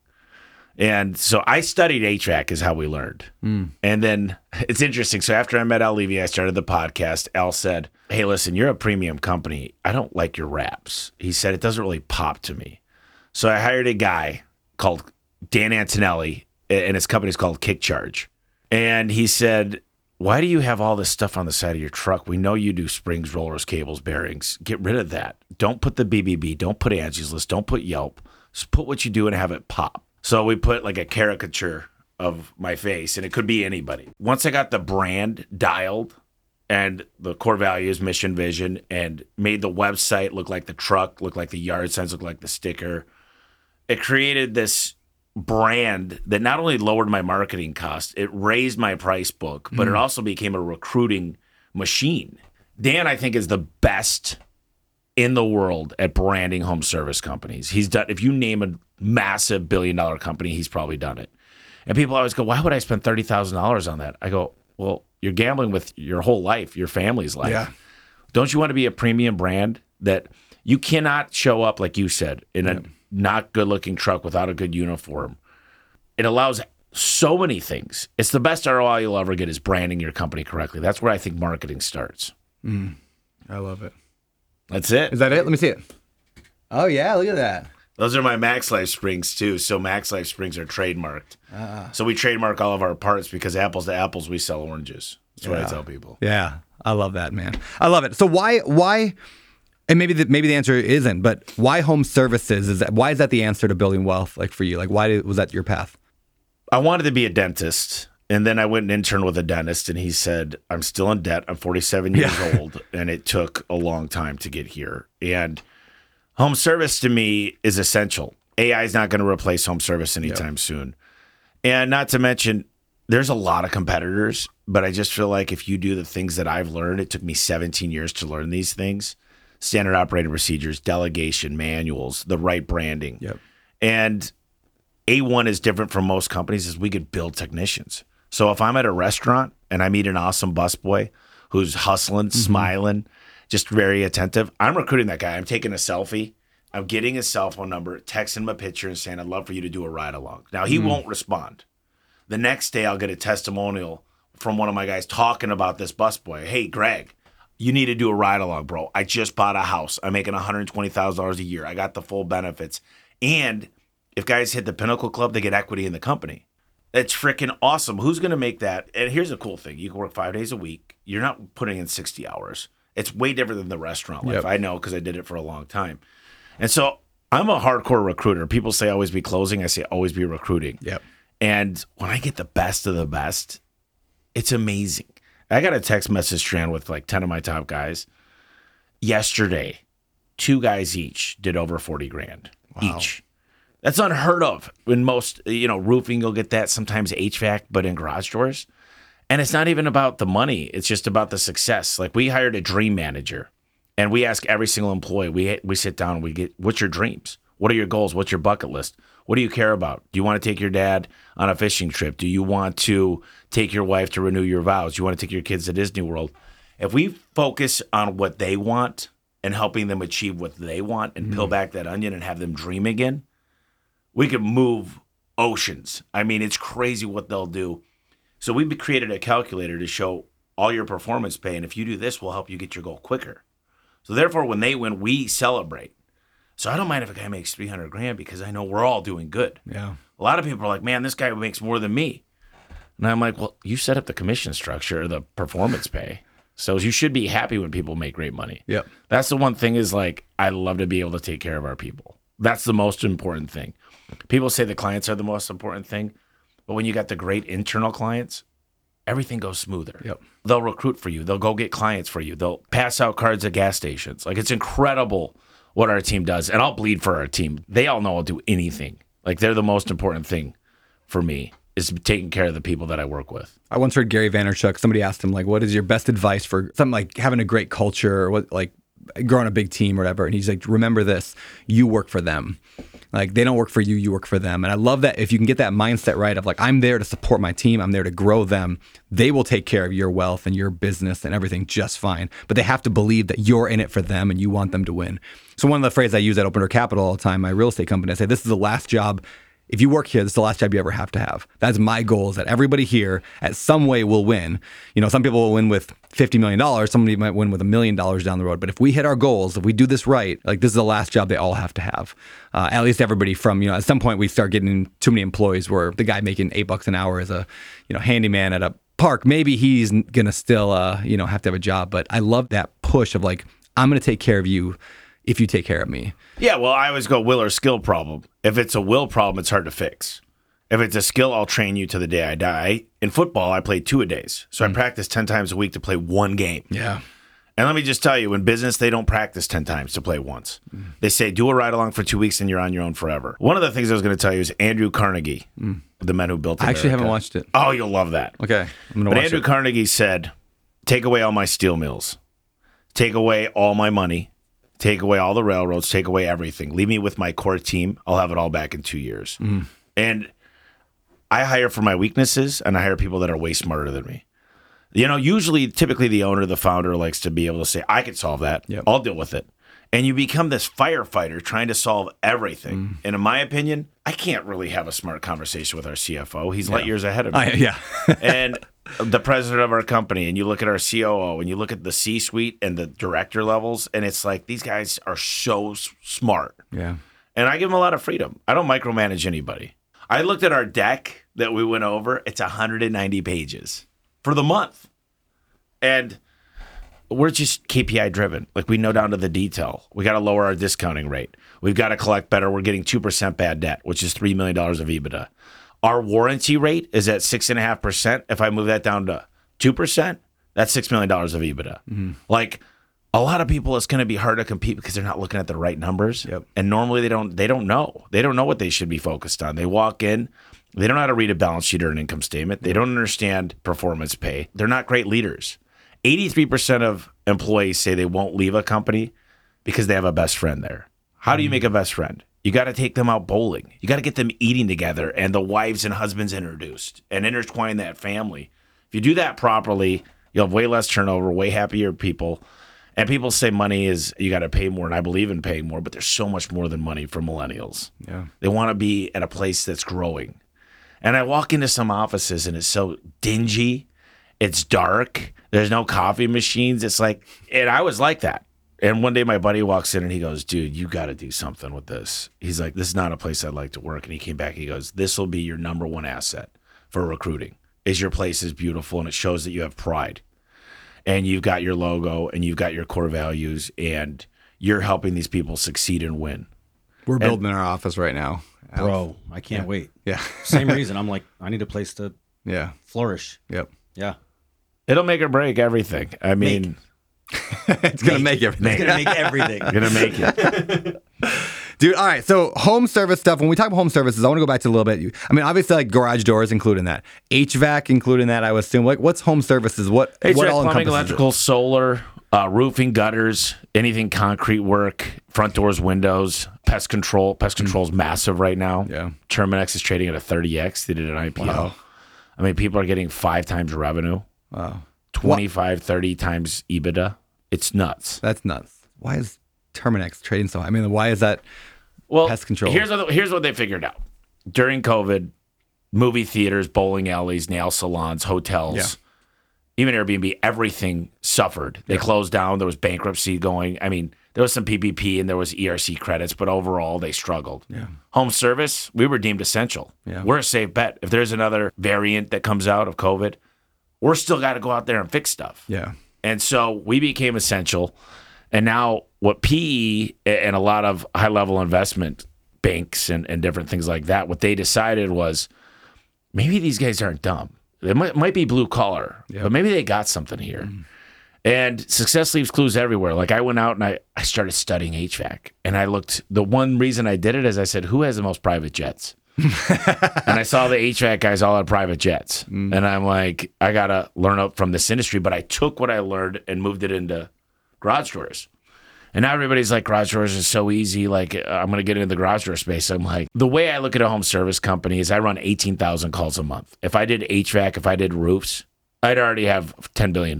Speaker 1: And so I studied HVAC is how we learned. Hmm. And then it's interesting. So after I met Al Levi, I started the podcast. Al said, Hey, listen, you're a premium company. I don't like your raps. He said, It doesn't really pop to me. So I hired a guy called Dan Antonelli, and his company's called KickCharge. And he said, Why do you have all this stuff on the side of your truck? We know you do springs, rollers, cables, bearings. Get rid of that. Don't put the BBB. Don't put Angie's List. Don't put Yelp. Just put what you do and have it pop. So we put like a caricature of my face, and it could be anybody. Once I got the brand dialed and the core values, mission, vision, and made the website look like the truck, look like the yard signs, look like the sticker, it created this brand that not only lowered my marketing cost, it raised my price book, but it mm. also became a recruiting machine. Dan, I think, is the best in the world at branding home service companies. He's done, if you name a massive billion dollar company, he's probably done it. And people always go, why would I spend $30,000 on that? I go, well, you're gambling with your whole life, your family's life.
Speaker 2: Yeah.
Speaker 1: Don't you want to be a premium brand that you cannot show up, like you said, in a not good looking truck without a good uniform? It allows so many things. It's the best ROI you'll ever get is branding your company correctly. That's where I think marketing starts. Mm.
Speaker 2: I love it.
Speaker 1: That's it.
Speaker 2: Is that it? Let me see it. Oh yeah, look at that.
Speaker 1: Those are my Max Life springs too. So Max Life springs are trademarked. Ah. So we trademark all of our parts because apples to apples, we sell oranges. That's what I tell people.
Speaker 2: Yeah, I love that, man. I love it. So why why and maybe the, maybe the answer isn't, but why home services is that why is that the answer to building wealth like for you? Like why did, was that your path?
Speaker 1: I wanted to be a dentist. And then I went and interned with a dentist, and he said, I'm still in debt. I'm 47 years old, and it took a long time to get here. And home service to me is essential. AI is not going to replace home service anytime soon. And not to mention, there's a lot of competitors, but I just feel like if you do the things that I've learned, it took me 17 years to learn these things standard operating procedures, delegation, manuals, the right branding.
Speaker 2: Yep.
Speaker 1: And A1 is different from most companies is we could build technicians. So if I'm at a restaurant and I meet an awesome busboy who's hustling, mm-hmm. smiling, just very attentive, I'm recruiting that guy. I'm taking a selfie. I'm getting his cell phone number, texting him a picture and saying, I'd love for you to do a ride along. Now he hmm. won't respond. The next day I'll get a testimonial from one of my guys talking about this busboy. Hey, Greg, you need to do a ride along, bro. I just bought a house. I'm making $120,000 a year. I got the full benefits. And if guys hit the Pinnacle Club, they get equity in the company. It's freaking awesome. Who's going to make that? And here's a cool thing you can work five days a week. You're not putting in 60 hours. It's way different than the restaurant life.
Speaker 2: Yep.
Speaker 1: I know because I did it for a long time. And so I'm a hardcore recruiter. People say always be closing. I say always be recruiting.
Speaker 2: Yep.
Speaker 1: And when I get the best of the best, it's amazing. I got a text message strand with like 10 of my top guys. Yesterday, two guys each did over 40 grand each. That's unheard of. In most, you know, roofing, you'll get that, sometimes HVAC, but in garage doors. And it's not even about the money, it's just about the success. Like we hired a dream manager and we ask every single employee, we, we sit down and we get, what's your dreams? What are your goals? What's your bucket list? What do you care about? Do you want to take your dad on a fishing trip? Do you want to take your wife to renew your vows? Do you want to take your kids to Disney World? If we focus on what they want and helping them achieve what they want and peel mm. back that onion and have them dream again, we could move oceans. I mean, it's crazy what they'll do. So we created a calculator to show all your performance pay. And if you do this, we'll help you get your goal quicker. So therefore, when they win, we celebrate. So I don't mind if a guy makes 300 grand because I know we're all doing good.
Speaker 2: Yeah.
Speaker 1: A lot of people are like, man, this guy makes more than me. And I'm like, well, you set up the commission structure, the performance pay. So you should be happy when people make great money.
Speaker 2: Yep.
Speaker 1: That's the one thing is like, I love to be able to take care of our people. That's the most important thing. People say the clients are the most important thing, but when you got the great internal clients, everything goes smoother.
Speaker 2: Yep.
Speaker 1: They'll recruit for you. They'll go get clients for you. They'll pass out cards at gas stations. Like it's incredible what our team does. And I'll bleed for our team. They all know I'll do anything. Like they're the most important thing for me is taking care of the people that I work with.
Speaker 2: I once heard Gary Vaynerchuk. Somebody asked him like, "What is your best advice for something like having a great culture or what like growing a big team or whatever?" And he's like, "Remember this: you work for them. Like they don't work for you, you work for them." And I love that if you can get that mindset right of like, "I'm there to support my team. I'm there to grow them. They will take care of your wealth and your business and everything just fine. But they have to believe that you're in it for them and you want them to win." So one of the phrases I use at Open Door Capital all the time, my real estate company, I say, "This is the last job." If you work here, this is the last job you ever have to have. That's my goal is that everybody here at some way will win. You know, some people will win with $50 million. Somebody might win with a million dollars down the road. But if we hit our goals, if we do this right, like this is the last job they all have to have. Uh, at least everybody from, you know, at some point we start getting too many employees where the guy making eight bucks an hour is a, you know, handyman at a park. Maybe he's going to still, uh, you know, have to have a job. But I love that push of like, I'm going to take care of you if you take care of me.
Speaker 1: Yeah, well, I always go will or skill problem. If it's a will problem, it's hard to fix. If it's a skill, I'll train you to the day I die. In football, I play two a days. So I hmm. practice 10 times a week to play one game.
Speaker 2: Yeah.
Speaker 1: And let me just tell you, in business, they don't practice 10 times to play once. Hmm. They say, do a ride along for two weeks and you're on your own forever. One of the things I was going to tell you is Andrew Carnegie, hmm. the men who built
Speaker 2: I actually haven't watched it.
Speaker 1: Oh, you'll love that.
Speaker 2: Okay. I'm
Speaker 1: But
Speaker 2: watch
Speaker 1: Andrew
Speaker 2: it.
Speaker 1: Carnegie said, take away all my steel mills, take away all my money, take away all the railroads, take away everything. Leave me with my core team. I'll have it all back in two years. Mm. And I hire for my weaknesses and I hire people that are way smarter than me. You know, usually, typically, the owner, the founder likes to be able to say, I could solve that.
Speaker 2: Yep.
Speaker 1: I'll deal with it. And you become this firefighter trying to solve everything. Mm. And in my opinion, I can't really have a smart conversation with our CFO. He's light years ahead of me
Speaker 2: I, yeah.
Speaker 1: and the president of our company, and you look at our COO, and you look at the C suite and the director levels, and it's like these guys are so smart.
Speaker 2: yeah.
Speaker 1: And I give them a lot of freedom. I don't micromanage anybody. I looked at our deck that we went over, it's 190 pages for the month. And we're just KPI driven. Like we know down to the detail. We got to lower our discounting rate. We've got to collect better. We're getting 2% bad debt, which is $3 million of EBITDA. Our warranty rate is at 6.5%. If I move that down to 2%, that's $6 million of EBITDA. Mm-hmm. Like, a lot of people, it's going to be hard to compete because they're not looking at the right numbers.
Speaker 2: Yep.
Speaker 1: And normally they don't. They don't know. They don't know what they should be focused on. They walk in, they don't know how to read a balance sheet or an income statement. They don't understand performance pay. They're not great leaders. Eighty-three percent of employees say they won't leave a company because they have a best friend there. How do you mm. make a best friend? You got to take them out bowling. You got to get them eating together and the wives and husbands introduced and intertwine that family. If you do that properly, you'll have way less turnover, way happier people. And people say money is you got to pay more, and I believe in paying more, but there's so much more than money for millennials.
Speaker 2: Yeah.
Speaker 1: They want to be at a place that's growing. And I walk into some offices and it's so dingy, it's dark, there's no coffee machines. It's like, and I was like that. And one day my buddy walks in and he goes, Dude, you got to do something with this. He's like, This is not a place I'd like to work. And he came back, he goes, This will be your number one asset for recruiting. Is your place is beautiful and it shows that you have pride and you've got your logo and you've got your core values and you're helping these people succeed and win.
Speaker 2: We're building in our office right now.
Speaker 3: Bro, I can't wait.
Speaker 2: Yeah.
Speaker 3: Same reason. I'm like, I need a place to
Speaker 2: Yeah.
Speaker 3: flourish.
Speaker 2: Yep.
Speaker 3: Yeah.
Speaker 1: It'll make or break everything. I mean,
Speaker 2: it's gonna make everything.
Speaker 3: It's gonna make everything.
Speaker 1: gonna make it.
Speaker 2: Dude, all right. So home service stuff. When we talk about home services, I want to go back to a little bit. I mean, obviously, like garage doors including that, HVAC including that. I would assume. Like, what's home services? What what all
Speaker 1: plumbing,
Speaker 2: encompasses it?
Speaker 1: electrical, solar, uh, roofing, gutters, anything concrete work, front doors, windows, pest control. Pest control's massive right now.
Speaker 2: Yeah.
Speaker 1: Terminix is trading at a 30x. They did an IPO.
Speaker 2: Wow.
Speaker 1: I mean, people are getting five times revenue,
Speaker 2: Wow,
Speaker 1: 25, 30 times EBITDA. It's nuts.
Speaker 2: that's nuts. Why is Terminix trading so? high? I mean, why is that?
Speaker 1: Well,
Speaker 2: Pest control.
Speaker 1: Here's what here's what they figured out during COVID: movie theaters, bowling alleys, nail salons, hotels.
Speaker 2: Yeah.
Speaker 1: even Airbnb, everything suffered. They closed down. There was bankruptcy going. I mean, there was some PPP and there was ERC credits, but overall they struggled.
Speaker 2: Yeah.
Speaker 1: Home service, we were deemed essential.
Speaker 2: Yeah.
Speaker 1: We're a safe bet. If there's another variant that comes out of COVID, we're still got to go out there and fix stuff.
Speaker 2: Yeah.
Speaker 1: And so we became essential. And now, what PE and a lot of high level investment banks and, and different things like that, what they decided was maybe these guys aren't dumb. They might, might be blue collar, but maybe they got something here. Mm-hmm. And success leaves clues everywhere. Like I went out and I, I started studying HVAC. And I looked, the one reason I did it is I said, who has the most private jets? And I saw the HVAC guys all had private jets. And I'm like, I got to learn up from this industry. But I took what I learned and moved it into garage doors. And now everybody's like, garage doors is so easy. Like, uh, I'm going to get into the garage door space. I'm like, the way I look at a home service company is I run 18,000 calls a month. If I did HVAC, if I did roofs, I'd already have $10 billion.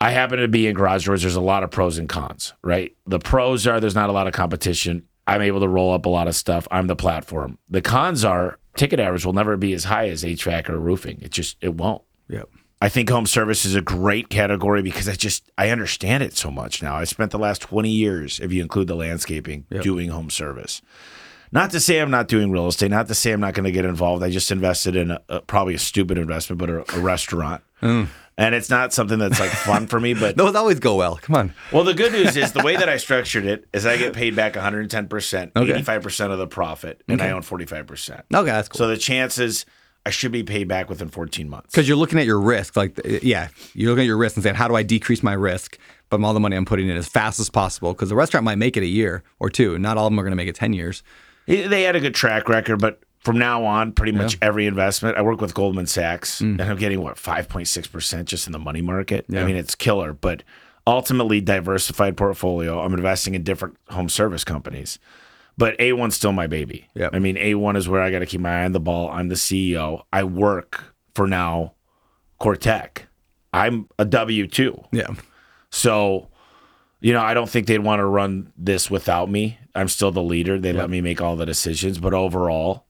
Speaker 1: I happen to be in garage doors. There's a lot of pros and cons, right? The pros are there's not a lot of competition. I'm able to roll up a lot of stuff. I'm the platform. The cons are ticket average will never be as high as HVAC or roofing. It just it won't.
Speaker 2: Yep.
Speaker 1: I think home service is a great category because I just I understand it so much now. I spent the last 20 years, if you include the landscaping, doing home service. Not to say I'm not doing real estate, not to say I'm not going to get involved. I just invested in a, a- probably a stupid investment, but a, a restaurant. Mm. And it's not something that's like fun for me, but
Speaker 2: Those always go well. Come on.
Speaker 1: well, the good news is the way that I structured it is I get paid back 110%,
Speaker 2: Okay.
Speaker 1: 85% of the profit, and I own 45%.
Speaker 2: Okay, that's cool.
Speaker 1: So the chances I should be paid back within 14 months.
Speaker 2: Because you're looking at your risk, like uh, yeah, you're looking at your risk and saying, how do I decrease my risk? But all the money I'm putting in as fast as possible because the restaurant might make it a year or two. Not all of them are going to make it ten years.
Speaker 1: They had a good track record, but from now on, pretty much every investment. I work with Goldman Sachs, mm. and I'm getting what 5.6 percent just in the money market. I mean, it's killer. But ultimately, diversified portfolio. I'm investing in different home service companies. But A1's still my baby.
Speaker 2: Yep.
Speaker 1: I mean, A1 is where I got to keep my eye on the ball. I'm the CEO. I work for now Cortec. I'm a W two.
Speaker 2: Yeah,
Speaker 1: So, you know, I don't think they'd want to run this without me. I'm still the leader. They let me make all the decisions. But overall,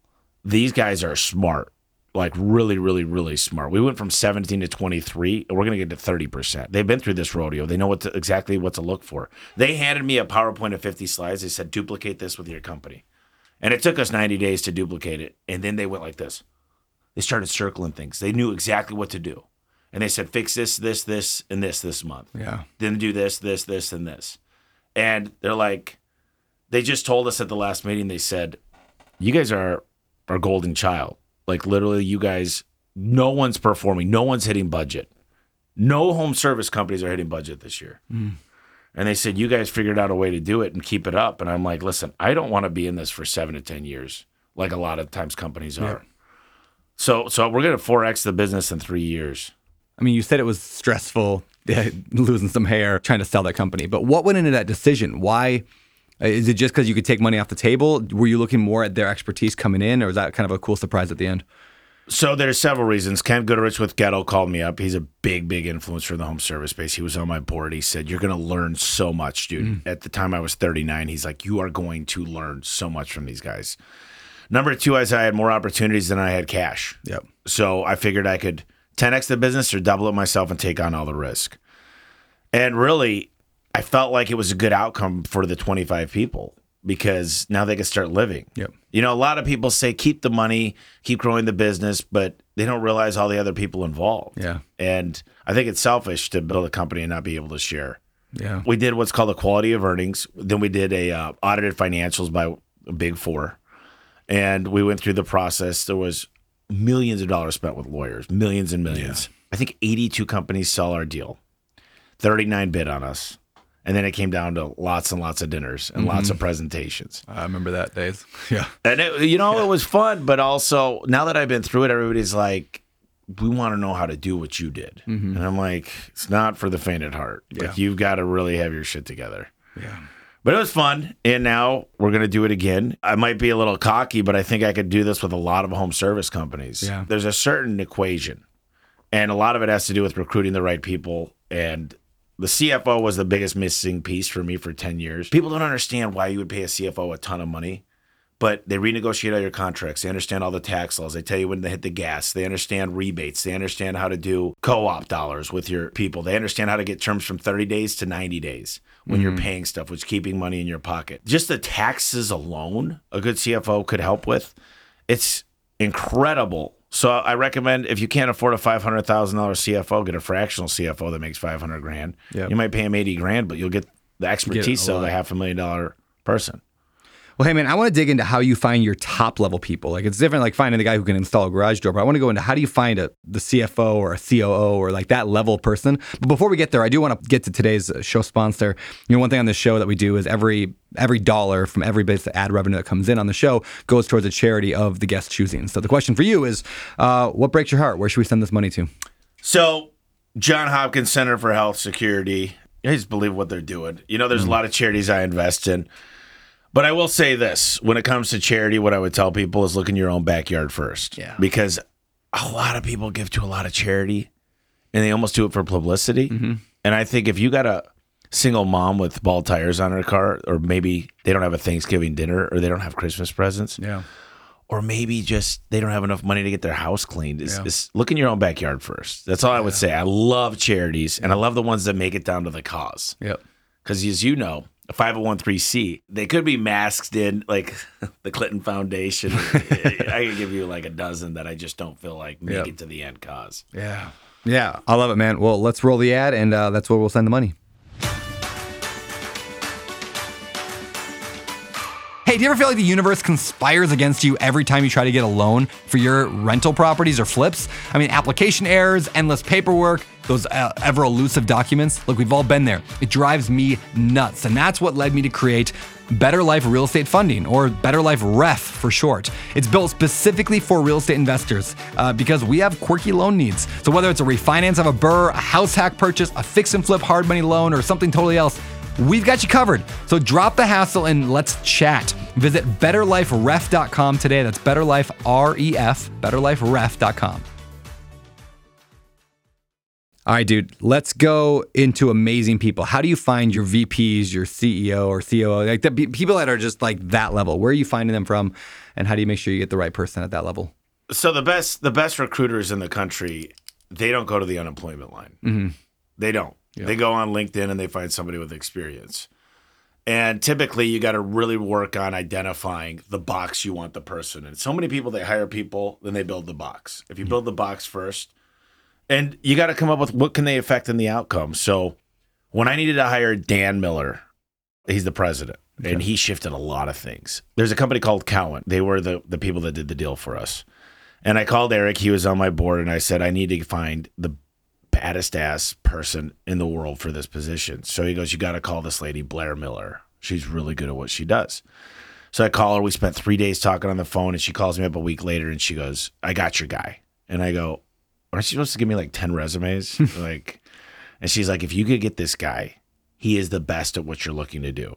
Speaker 1: these guys are smart. Like really, really, really smart. We went from 17 to 23, and we're gonna get to 30%. They've been through this rodeo. They know what to, exactly what to look for. They handed me a PowerPoint of 50 slides. They said, duplicate this with your company. And it took us 90 days to duplicate it. And then they went like this. They started circling things. They knew exactly what to do. And they said, fix this, this, this, and this this month
Speaker 2: yeah,
Speaker 1: then do this, this, this, and this. And they're like, they just told us at the last meeting, they said, you guys are our golden child. Like literally, you guys, no one's performing, no one's hitting budget. No home service companies are hitting budget this year. Hmm. And they said, you guys figured out a way to do it and keep it up. And I'm like, listen, I don't want to be in this for seven to 10 years, like a lot of times companies are. So, so we're going to 4X the business in three years.
Speaker 2: I mean, you said it was stressful, losing some hair trying to sell that company. But what went into that decision? Why? Uh, Is it just because you could take money off the table? Were you looking more at their expertise coming in, or was that kind of a cool surprise at the end?
Speaker 1: So there's several reasons. Ken Goodrich with Goettl called me up. He's a big, big influencer in the home service space. He was on my board. He said, You're going to learn so much, dude. At the time I was 39, he's like, You are going to learn so much from these guys. Number two is I had more opportunities than I had cash.
Speaker 2: Yep.
Speaker 1: So I figured I could 10x the business or double it myself and take on all the risk. And really, I felt like it was a good outcome for the 25 people because now they can start living.
Speaker 2: Yep.
Speaker 1: You know, a lot of people say keep the money, keep growing the business, but they don't realize all the other people involved.
Speaker 2: Yeah.
Speaker 1: And I think it's selfish to build a company and not be able to share.
Speaker 2: Yeah.
Speaker 1: We did what's called a quality of earnings. Then we did a uh, audited financials by Big Four, and we went through the process. There was millions of dollars spent with lawyers, millions and millions. I think 82 companies saw our deal, 39 bid on us, and then it came down to lots and lots of dinners and lots of mm-hmm. presentations.
Speaker 2: I remember that days. Yeah.
Speaker 1: And it, you know, it was fun, but also now that I've been through it, everybody's like, "We want to know how to do what you did," mm-hmm. and I'm like, "It's not for the faint at heart.
Speaker 2: Yeah.
Speaker 1: Like you've got to really have your shit together."
Speaker 2: Yeah.
Speaker 1: But it was fun, and now we're gonna do it again. I might be a little cocky, but I think I could do this with a lot of home service companies.
Speaker 2: Yeah.
Speaker 1: There's a certain equation, and a lot of it has to do with recruiting the right people. And the CFO was the biggest missing piece for me for ten years. People don't understand why you would pay a CFO a ton of money, but they renegotiate all your contracts. They understand all the tax laws. They tell you when to hit the gas. They understand rebates. They understand how to do co-op dollars with your people. They understand how to get terms from 30 days to 90 days when you're mm-hmm. paying stuff, which is keeping money in your pocket. Just the taxes alone, a good CFO could help with. It's incredible. So I recommend if you can't afford a five hundred thousand dollars CFO, get a fractional CFO that makes five hundred grand.
Speaker 2: Yep.
Speaker 1: You might pay him eighty grand, but you'll get the expertise of a half a million dollar person.
Speaker 2: Well, hey man, I want to dig into how you find your top level people. Like it's different, like finding the guy who can install a garage door. But I want to go into how do you find a the CFO or a COO or like that level person. But before we get there, I do want to get to today's uh, show sponsor. You know, one thing on this show that we do is every every dollar from every bit of ad revenue that comes in on the show goes towards a charity of the guest choosing. So the question for you is, uh, what breaks your heart? Where should we send this money to?
Speaker 1: So, John Hopkins Center for Health Security. I just believe what they're doing. You know, there's
Speaker 2: Mm-hmm.
Speaker 1: a lot of charities I invest in. But I will say this when it comes to charity, what I would tell people is look in your own backyard first.
Speaker 2: Yeah.
Speaker 1: Because a lot of people give to a lot of charity and they almost do it for publicity.
Speaker 2: Mm-hmm.
Speaker 1: And I think if you got a single mom with bald tires on her car, or maybe they don't have a Thanksgiving dinner or they don't have Christmas presents,
Speaker 2: Yeah.
Speaker 1: or maybe just they don't have enough money to get their house cleaned. Is,
Speaker 2: Yeah.
Speaker 1: is look in your own backyard first. That's all I would say. I love charities, and I love the ones that make it down to the cause.
Speaker 2: Yep.
Speaker 1: Because as you know, 501c, they could be masked in like the Clinton Foundation. I could give you like a dozen that I just don't feel like make
Speaker 2: Yep.
Speaker 1: it to the end cause.
Speaker 2: Yeah. Yeah. I love it, man. Well, let's roll the ad, and uh, that's where we'll send the money. Hey, do you ever feel like the universe conspires against you every time you try to get a loan for your rental properties or flips? I mean, application errors, endless paperwork, those uh, ever elusive documents. Look, we've all been there. It drives me nuts. And that's what led me to create Better Life Real Estate Funding, or Better Life REF for short. It's built specifically for real estate investors uh, because we have quirky loan needs. So whether it's a refinance of a burr, a house hack purchase, a fix and flip hard money loan, or something totally else, We've got you covered. So drop the hassle and let's chat. Visit betterliferef.com today. That's betterlife, R E F, betterliferef.com. All right, dude, let's go into amazing people. How do you find your VPs, your CEO or COO, like the people that are just like that level? Where are you finding them from? And how do you make sure you get the right person at that level?
Speaker 1: So the best the best recruiters in the country, they don't go to the unemployment line. Mm-hmm. They don't. They go on LinkedIn and they find somebody with experience. And typically, you got to really work on identifying the box you want the person in. So many people they hire people, then they build the box. If you mm-hmm. build the box first, and you got to come up with what can they affect in the outcome. So when I needed to hire Dan Miller, he's the president, and he shifted a lot of things. There's a company called Cowen. They were the the people that did the deal for us. And I called Eric. He was on my board, and I said I need to find the baddest ass person in the world for this position. So he goes, You got to call this lady Blair Miller. She's really good at what she does. So I call her. We spent three days talking on the phone, and she calls me up a week later and she goes, I got your guy. And I go, Aren't you supposed to give me like 10 resumes? like, and she's like, If you could get this guy, he is the best at what you're looking to do.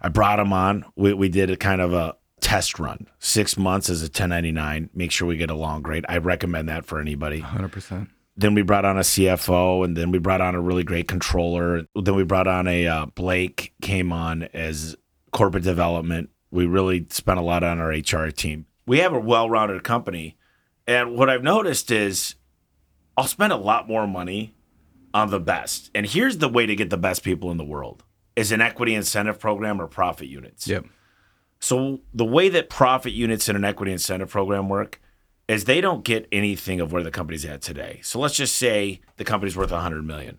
Speaker 1: I brought him on. We, we did a kind of a test run, six months as a 1099. Make sure we get along great. I recommend that for anybody
Speaker 2: 100%.
Speaker 1: then we brought on a CFO, and then we brought on a really great controller. Then we brought on a uh, Blake came on as corporate development. We really spent a lot on our HR team. We have a well-rounded company, and what I've noticed is I'll spend a lot more money on the best. And here's the way to get the best people in the world: is an equity incentive program or profit units.
Speaker 2: Yep.
Speaker 1: So the way that profit units in an equity incentive program work is they don't get anything of where the company's at today. So let's just say the company's worth 100 million.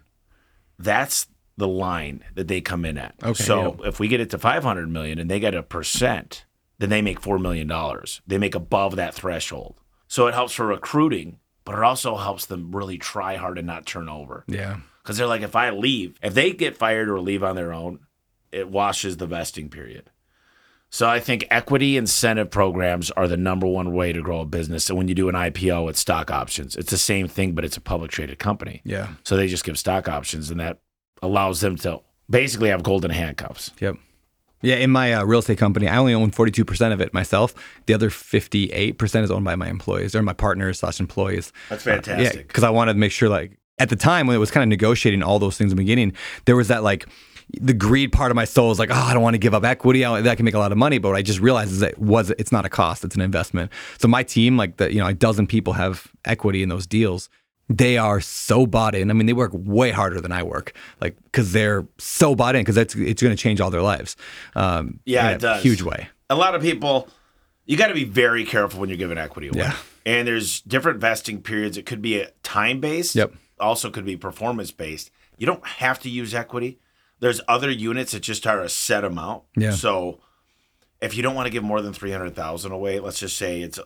Speaker 1: That's the line that they come in at.
Speaker 2: Okay,
Speaker 1: so if we get it to 500 million and they get a percent, then they make 4 million dollars. They make above that threshold. So it helps for recruiting, but it also helps them really try hard and not turn over.
Speaker 2: Yeah.
Speaker 1: Because they're like, if I leave, if they get fired or leave on their own, it washes the vesting period. So I think equity incentive programs are the number one way to grow a business. And when you do an IPO, it's stock options. It's the same thing, but it's a public traded company.
Speaker 2: Yeah.
Speaker 1: So they just give stock options, and that allows them to basically have golden handcuffs.
Speaker 2: Yep. Yeah, in my uh, real estate company, I only own 42% of it myself. The other 58% is owned by my employees or my partners slash employees.
Speaker 1: That's fantastic.
Speaker 2: Yeah, because I wanted to make sure, like, at the time when it was kind of negotiating all those things in the beginning, there was that, like, the greed part of my soul is like, oh, I don't want to give up equity. I, that can make a lot of money. But what I just realized is that it was it's not a cost; it's an investment. So my team, like the you know, a dozen people have equity in those deals. They are so bought in. I mean, they work way harder than I work, like because they're so bought in because it's it's going to change all their lives. Um,
Speaker 1: Yeah,
Speaker 2: in
Speaker 1: it
Speaker 2: a
Speaker 1: does.
Speaker 2: Huge way.
Speaker 1: A lot of people, you got to be very careful when you're giving equity away.
Speaker 2: Yeah.
Speaker 1: And there's different vesting periods. It could be time based.
Speaker 2: Yep.
Speaker 1: Also could be performance based. You don't have to use equity. There's other units that just are a set amount.
Speaker 2: Yeah.
Speaker 1: So if you don't want to give more than 300,000 away, let's just say it's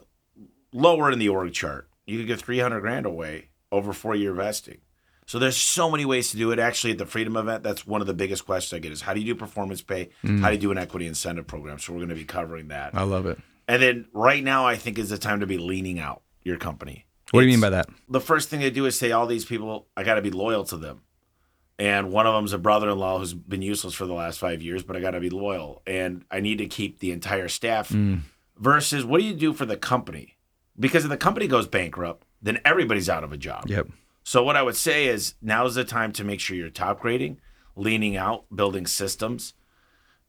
Speaker 1: lower in the org chart. You could give 300 grand away over 4-year vesting. So there's so many ways to do it. Actually, at the Freedom event, that's one of the biggest questions I get is how do you do performance pay? How do you do an equity incentive program? So we're going to be covering that.
Speaker 2: I love it.
Speaker 1: And then right now, I think is the time to be leaning out your company.
Speaker 2: What do you mean by that?
Speaker 1: The first thing they do is say, all these people, I got to be loyal to them. And one of them's a brother in law who's been useless for the last five years, but I got to be loyal. And I need to keep the entire staff.
Speaker 2: Mm.
Speaker 1: Versus, what do you do for the company? Because if the company goes bankrupt, then everybody's out of a job.
Speaker 2: Yep.
Speaker 1: So what I would say is now's the time to make sure you're top grading, leaning out, building systems,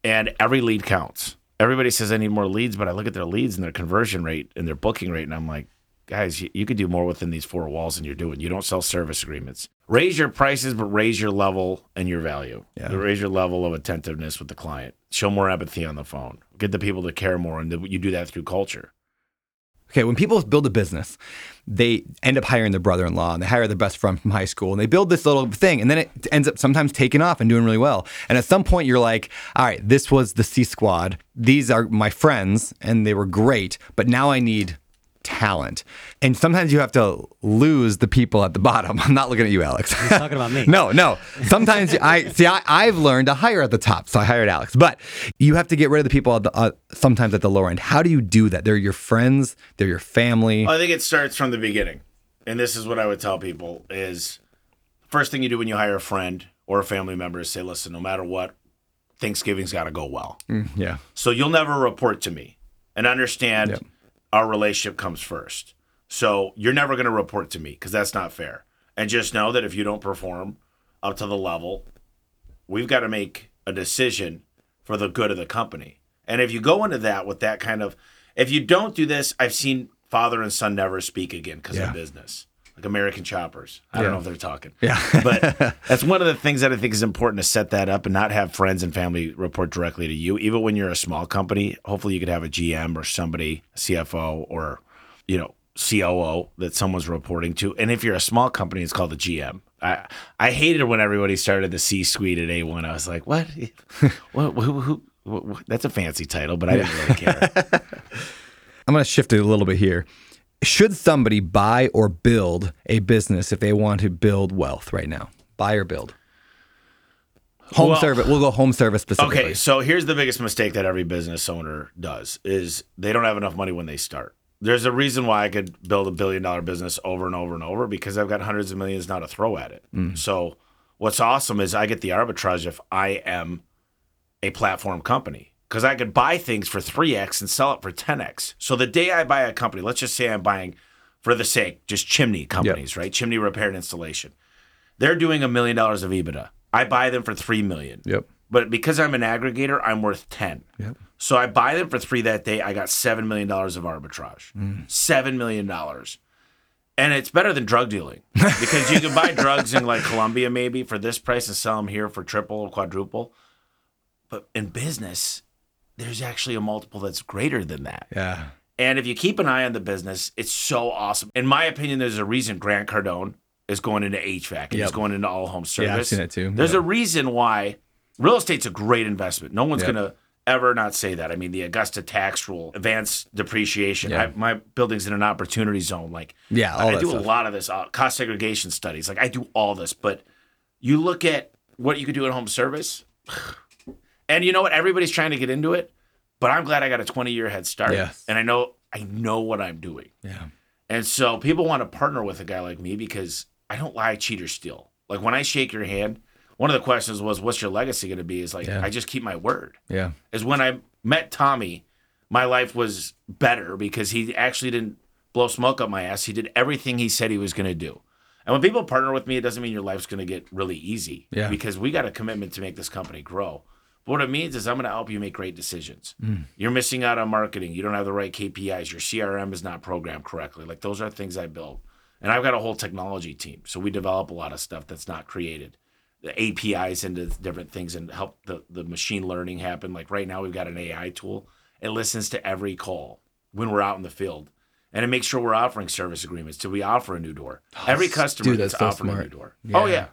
Speaker 1: and every lead counts. Everybody says I need more leads, but I look at their leads and their conversion rate and their booking rate, and I'm like, guys, you, you could do more within these four walls than you're doing. You don't sell service agreements. Raise your prices, but raise your level and your value.
Speaker 2: Yeah.
Speaker 1: Raise your level of attentiveness with the client. Show more empathy on the phone. Get the people to care more, and you do that through culture.
Speaker 2: Okay, when people build a business, they end up hiring their brother-in-law and they hire their best friend from high school and they build this little thing and then it ends up sometimes taking off and doing really well. And at some point you're like, all right, this was the C squad. These are my friends and they were great, but now I need talent. And sometimes you have to lose the people at the bottom. I'm not looking at you, Alex.
Speaker 3: He's talking about me.
Speaker 2: No, no. Sometimes I see. I, I've learned to hire at the top, so I hired Alex. But you have to get rid of the people at the uh, sometimes at the lower end. How do you do that? They're your friends. They're your family.
Speaker 1: I think it starts from the beginning. And this is what I would tell people is first thing you do when you hire a friend or a family member is say, listen, no matter what, Thanksgiving's got to go well.
Speaker 2: yeah,
Speaker 1: So you'll never report to me and understand
Speaker 2: Yep.
Speaker 1: Our relationship comes first. So you're never going to report to me because that's not fair. And just know that if you don't perform up to the level, we've got to make a decision for the good of the company. And if you go into that with that kind of, if you don't do this, I've seen father and son never speak again because
Speaker 2: Yeah.
Speaker 1: of business, like American Choppers. I
Speaker 2: Yeah.
Speaker 1: don't know if they're talking.
Speaker 2: Yeah.
Speaker 1: but that's one of the things that I think is important to set that up and not have friends and family report directly to you. Even when you're a small company, hopefully you could have a GM or somebody, CFO or, you know, COO that someone's reporting to. And if you're a small company, it's called a GM. I I hated when everybody started the C suite at A1. I was like, what? what, who, who, what, what? That's a fancy title, but I didn't really care.
Speaker 2: I'm going to shift it a little bit here. Should somebody buy or build a business if they want to build wealth right now? Buy or build? Home
Speaker 1: Well-
Speaker 2: service. We'll go home service specifically.
Speaker 1: Okay, so here's the biggest mistake that every business owner does is they don't have enough money when they start. There's a reason why I could build a billion dollar business over and over and over because I've got hundreds of millions now to throw at it. Mm. So what's awesome is I get the arbitrage if I am a platform company because I could buy things for 3x and sell it for 10x. So the day I buy a company, let's just say I'm buying for the sake just chimney companies, right? Chimney repair and installation. They're doing a million dollars of EBITDA. I buy them for 3 million.
Speaker 2: Yep.
Speaker 1: But because I'm an aggregator, I'm worth 10.
Speaker 2: Yep.
Speaker 1: So I buy them for three that day. I got $7 million of arbitrage. Mm. $7 million. And it's better than drug dealing because you can buy drugs in like Colombia maybe for this price and sell them here for triple or quadruple. But in business, there's actually a multiple that's greater than that.
Speaker 2: Yeah.
Speaker 1: And if you keep an eye on the business, it's so awesome. In my opinion, there's a reason Grant Cardone is going into HVAC and
Speaker 2: Yep.
Speaker 1: he's going into all home service.
Speaker 2: Yeah, I've seen it too.
Speaker 1: There's
Speaker 2: Yep.
Speaker 1: a reason why real estate's a great investment. No one's
Speaker 2: Yep.
Speaker 1: going to ever not say that. I mean, the Augusta tax rule, advanced depreciation.
Speaker 2: Yeah.
Speaker 1: I, my building's in an opportunity zone. Like,
Speaker 2: Yeah,
Speaker 1: I
Speaker 2: that
Speaker 1: do
Speaker 2: stuff.
Speaker 1: a lot of this uh, cost segregation studies. Like, I do all this, but you look at what you could do at home service, and you know what? Everybody's trying to get into it, but I'm glad I got a 20 year head start,
Speaker 2: Yes.
Speaker 1: and I know I know what I'm doing.
Speaker 2: Yeah.
Speaker 1: And so people want to partner with a guy like me because I don't lie, cheat, or steal. Like when I shake your hand, one of the questions was, "What's your legacy going to be?" Is like
Speaker 2: Yeah.
Speaker 1: I just keep my word.
Speaker 2: Yeah.
Speaker 1: Is when I met Tommy, my life was better because he actually didn't blow smoke up my ass. He did everything he said he was going to do, And when people partner with me, it doesn't mean your life's going to get really easy.
Speaker 2: Yeah.
Speaker 1: Because we got a commitment to make this company grow. But what it means is I'm going to help you make great decisions. Mm. You're missing out on marketing. You don't have the right KPIs. Your CRM is not programmed correctly. Like those are things I built. And I've got a whole technology team. So we develop a lot of stuff that's not created. The APIs into different things and help the, the machine learning happen. Like right now, we've got an AI tool. It listens to every call when we're out in the field. And it makes sure we're offering service agreements. Do we offer a new door? Oh, every customer
Speaker 2: dude, that's
Speaker 1: gets
Speaker 2: so
Speaker 1: offered a new door. Oh,
Speaker 2: Yeah.
Speaker 1: yeah.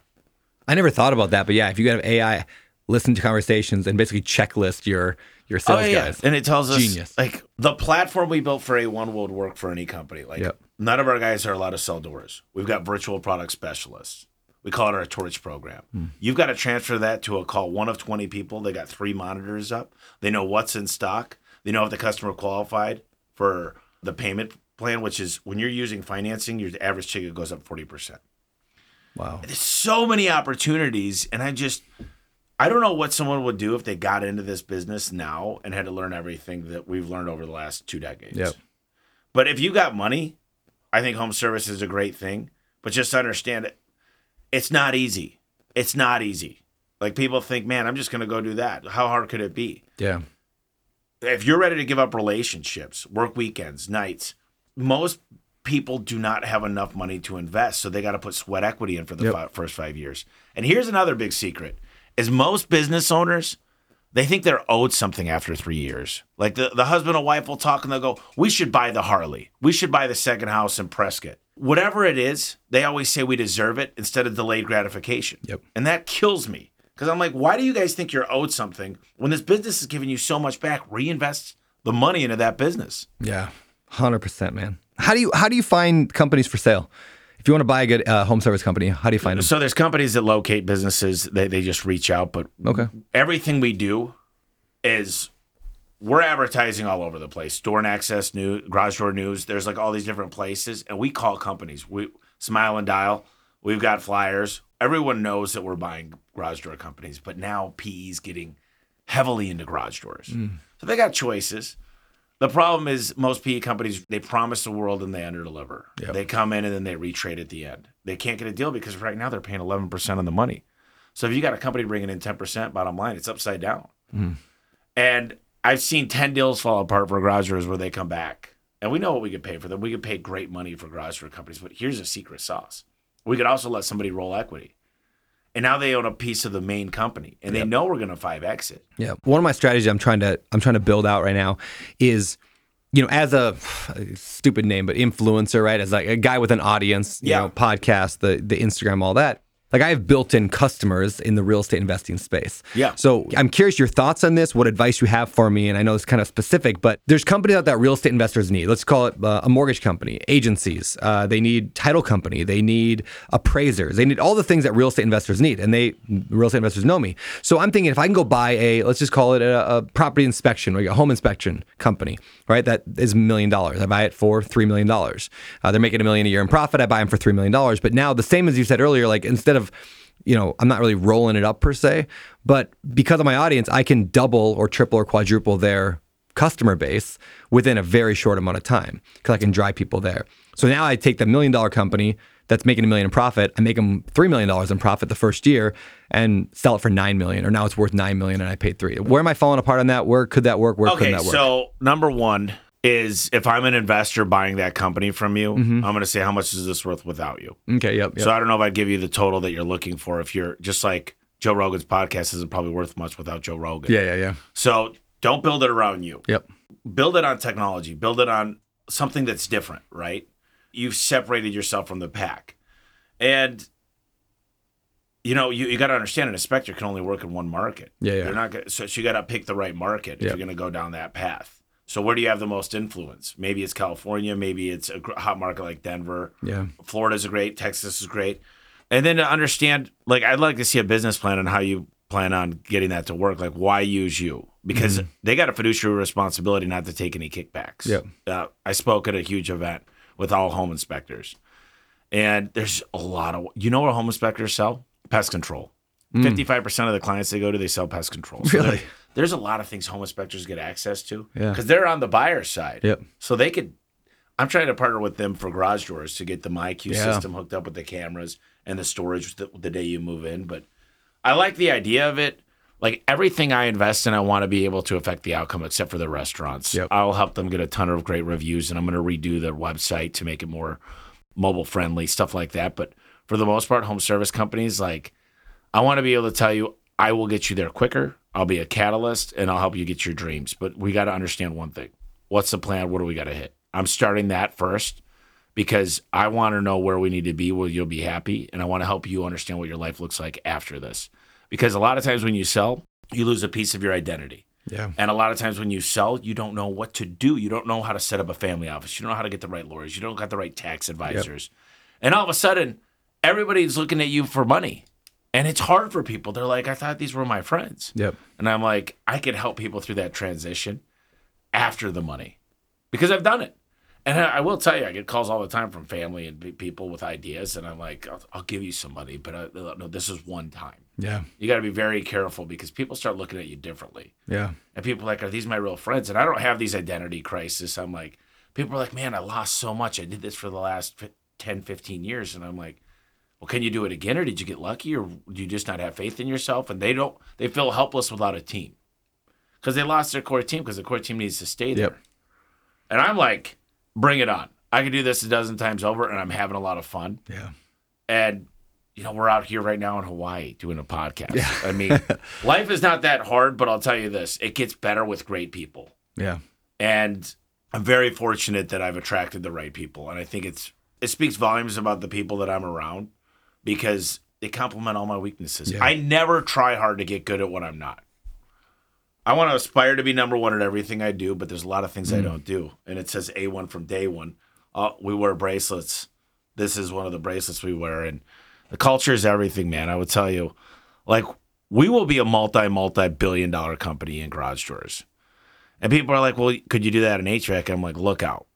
Speaker 2: I never thought about that, but yeah, if you have AI listen to conversations and basically checklist your your sales
Speaker 1: oh, yeah.
Speaker 2: guys.
Speaker 1: And it tells us
Speaker 2: Genius.
Speaker 1: like the platform we built for A1 would work for any company. Like
Speaker 2: Yep.
Speaker 1: none of our guys are allowed to sell doors. We've got virtual product specialists. We call it our torch program.
Speaker 2: Hmm.
Speaker 1: You've got to transfer that to a call one of 20 people. They got three monitors up. They know what's in stock. They know if the customer qualified for the payment plan, which is when you're using financing, your average ticket goes up 40%
Speaker 2: Wow.
Speaker 1: there's so many opportunities and i just i don't know what someone would do if they got into this business now and had to learn everything that we've learned over the last two decades
Speaker 2: Yep.
Speaker 1: but if you got money i think home service is a great thing but just understand it it's not easy it's not easy like people think man i'm just going to go do that how hard could it be
Speaker 2: Yeah.
Speaker 1: if you're ready to give up relationships, work weekends, nights, most people do not have enough money to invest, so they got to put sweat equity in for the
Speaker 2: Yep.
Speaker 1: fi- first 5 years. And here's another big secret. Is most business owners they think they're owed something after 3 years. Like the, the husband and wife will talk and they'll go, "We should buy the Harley. We should buy the second house in Prescott." Whatever it is, they always say we deserve it instead of delayed gratification.
Speaker 2: Yep.
Speaker 1: And that kills me because I'm like, why do you guys think you're owed something when this business is giving you so much back? Reinvest the money into that business.
Speaker 2: Yeah. 100%, man. How do you how do you find companies for sale? If you want to buy a good uh, home service company, how do you find them?
Speaker 1: So there's companies that locate businesses. They they just reach out, but
Speaker 2: Okay.
Speaker 1: everything we do is we're advertising all over the place. Store and Access News, Garage Door News. There's like all these different places, and we call companies. We Smile and Dial. We've got flyers. Everyone knows that we're buying garage door companies, but now PE's getting heavily into garage doors. So they got choices. The problem is most PE companies they promise the world and they underdeliver.
Speaker 2: Yep.
Speaker 1: They come in and then they retrade at the end. They can't get a deal because right now they're paying 11% on the money. So if you got a company bringing in 10%, bottom line, it's upside down. Mm-hmm. And I've seen 10 deals fall apart for garage where they come back. And we know what we could pay for them. We could pay great money for garage companies, but here's a secret sauce. We could also let somebody roll equity. And now they own a piece of the main company and they know we're going to five exit.
Speaker 2: Yeah. One of my strategies I'm trying to I'm trying to build out right now is you know, as a stupid name, but influencer, right? As like a guy with an audience, you
Speaker 1: Yeah.
Speaker 2: know, podcast, the the Instagram, all that. Like I have built-in customers in the real estate investing space.
Speaker 1: Yeah.
Speaker 2: So I'm curious your thoughts on this, what advice you have for me, and I know it's kind of specific, but there's companies out that real estate investors need. Let's call it uh, a mortgage company, agencies. Uh, they need title company. They need appraisers. They need all the things that real estate investors need, and they real estate investors know me. So I'm thinking if I can go buy a let's just call it a, a property inspection, or a home inspection company, right? That is a million dollars. I buy it for three million dollars. Uh, they're making a million a year in profit. I buy them for three million dollars. But now the same as you said earlier, like instead of you know, I'm not really rolling it up per se, but because of my audience, I can double or triple or quadruple their customer base within a very short amount of time because I can drive people there. So now I take the million dollar company that's making a million in profit, I make them three million dollars in profit the first year and sell it for nine million, or now it's worth nine million and I paid three. Where am I falling apart on that? Where could that work? Where
Speaker 1: Okay,
Speaker 2: couldn't that work?
Speaker 1: so number one is if I'm an investor buying that company from you, mm-hmm. I'm going to say how much is this worth without you.
Speaker 2: okay, yep, yep.
Speaker 1: So I don't know if I'd give you the total that you're looking for. If you're just like Joe Rogan's podcast isn't probably worth much without Joe Rogan.
Speaker 2: yeah, yeah, yeah.
Speaker 1: So don't build it around you.
Speaker 2: Yep.
Speaker 1: Build it on technology. Build it on something that's different, right? You've separated yourself from the pack. And you know, you, you got to understand an inspector can only work in one market.
Speaker 2: Yeah, yeah.
Speaker 1: They're not gonna, so, so you got to pick the right market if you're going to go down that path. So where do you have the most influence? Maybe it's California. Maybe it's a hot market like Denver.
Speaker 2: Yeah.
Speaker 1: Florida's a great. Texas is great. And then to understand, like, I'd like to see a business plan on how you plan on getting that to work. Like, why use you? Because they got a fiduciary responsibility not to take any kickbacks.
Speaker 2: Yeah.
Speaker 1: Uh, I spoke at a huge event with all home inspectors, and there's a lot of you know what home inspectors sell? Pest control. Fifty-five percent of the clients they go to, they sell pest control. So
Speaker 2: Really?
Speaker 1: There- there's a lot of things home inspectors get access to
Speaker 2: Yeah.
Speaker 1: because they're on the buyer side.
Speaker 2: Yep.
Speaker 1: So they could I'm trying to partner with them for garage doors to get the MyQ
Speaker 2: Yeah.
Speaker 1: system hooked up with the cameras and the storage the, the day you move in. But I like the idea of it. Like everything I invest in, I want to be able to affect the outcome, except for the restaurants.
Speaker 2: Yep.
Speaker 1: I'll help them get a ton of great reviews, and I'm going to redo their website to make it more mobile friendly, stuff like that. But for the most part, home service companies, like I want to be able to tell you, I will get you there quicker. I'll be a catalyst, and I'll help you get your dreams. But we got to understand one thing: what's the plan? What do we got to hit? I'm starting that first because I want to know where we need to be where you'll be happy. And I want to help you understand what your life looks like after this. Because a lot of times when you sell, you lose a piece of your identity.
Speaker 2: Yeah.
Speaker 1: And a lot of times when you sell, you don't know what to do. You don't know how to set up a family office. You don't know how to get the right lawyers. You don't got the right tax advisors. And all of a sudden, everybody's looking at you for money. And it's hard for people. They're like, I thought these were my friends.
Speaker 2: Yep.
Speaker 1: And I'm like, I can help people through that transition after the money because I've done it. And I I will tell you, I get calls all the time from family and people with ideas. And I'm like, I'll, I'll give you some money, but uh, I, no, this is one time.
Speaker 2: Yeah.
Speaker 1: You got to be very careful because people start looking at you differently.
Speaker 2: Yeah.
Speaker 1: And people are like, are these my real friends? And I don't have these identity crisis. I'm like, people are like, man, I lost so much. I did this for the last fi- 10, 15 years. And I'm like, well, can you do it again? Or did you get lucky? Or do you just not have faith in yourself? And they don't, they feel helpless without a team because they lost their core team because the core team needs to stay there.
Speaker 2: Yep.
Speaker 1: And I'm like, bring it on. I can do this a dozen times over and I'm having a lot of fun.
Speaker 2: Yeah.
Speaker 1: And you know, we're out here right now in Hawaii doing a podcast. Yeah. I mean, life is not that hard, but I'll tell you this, it gets better with great people.
Speaker 2: Yeah.
Speaker 1: And I'm very fortunate that I've attracted the right people. And I think it's it speaks volumes about the people that I'm around because they complement all my weaknesses.
Speaker 2: Yeah.
Speaker 1: I never try hard to get good at what I'm not. I want to aspire to be number one at everything I do, but there's a lot of things I don't do. And it says A1 from day one. Uh, we wear bracelets. This is one of the bracelets we wear. And the culture is everything, man. I would tell you, like, we will be a multi, multi billion dollar company in garage doors. And people are like, well, could you do that in HVAC? And I'm like, look out.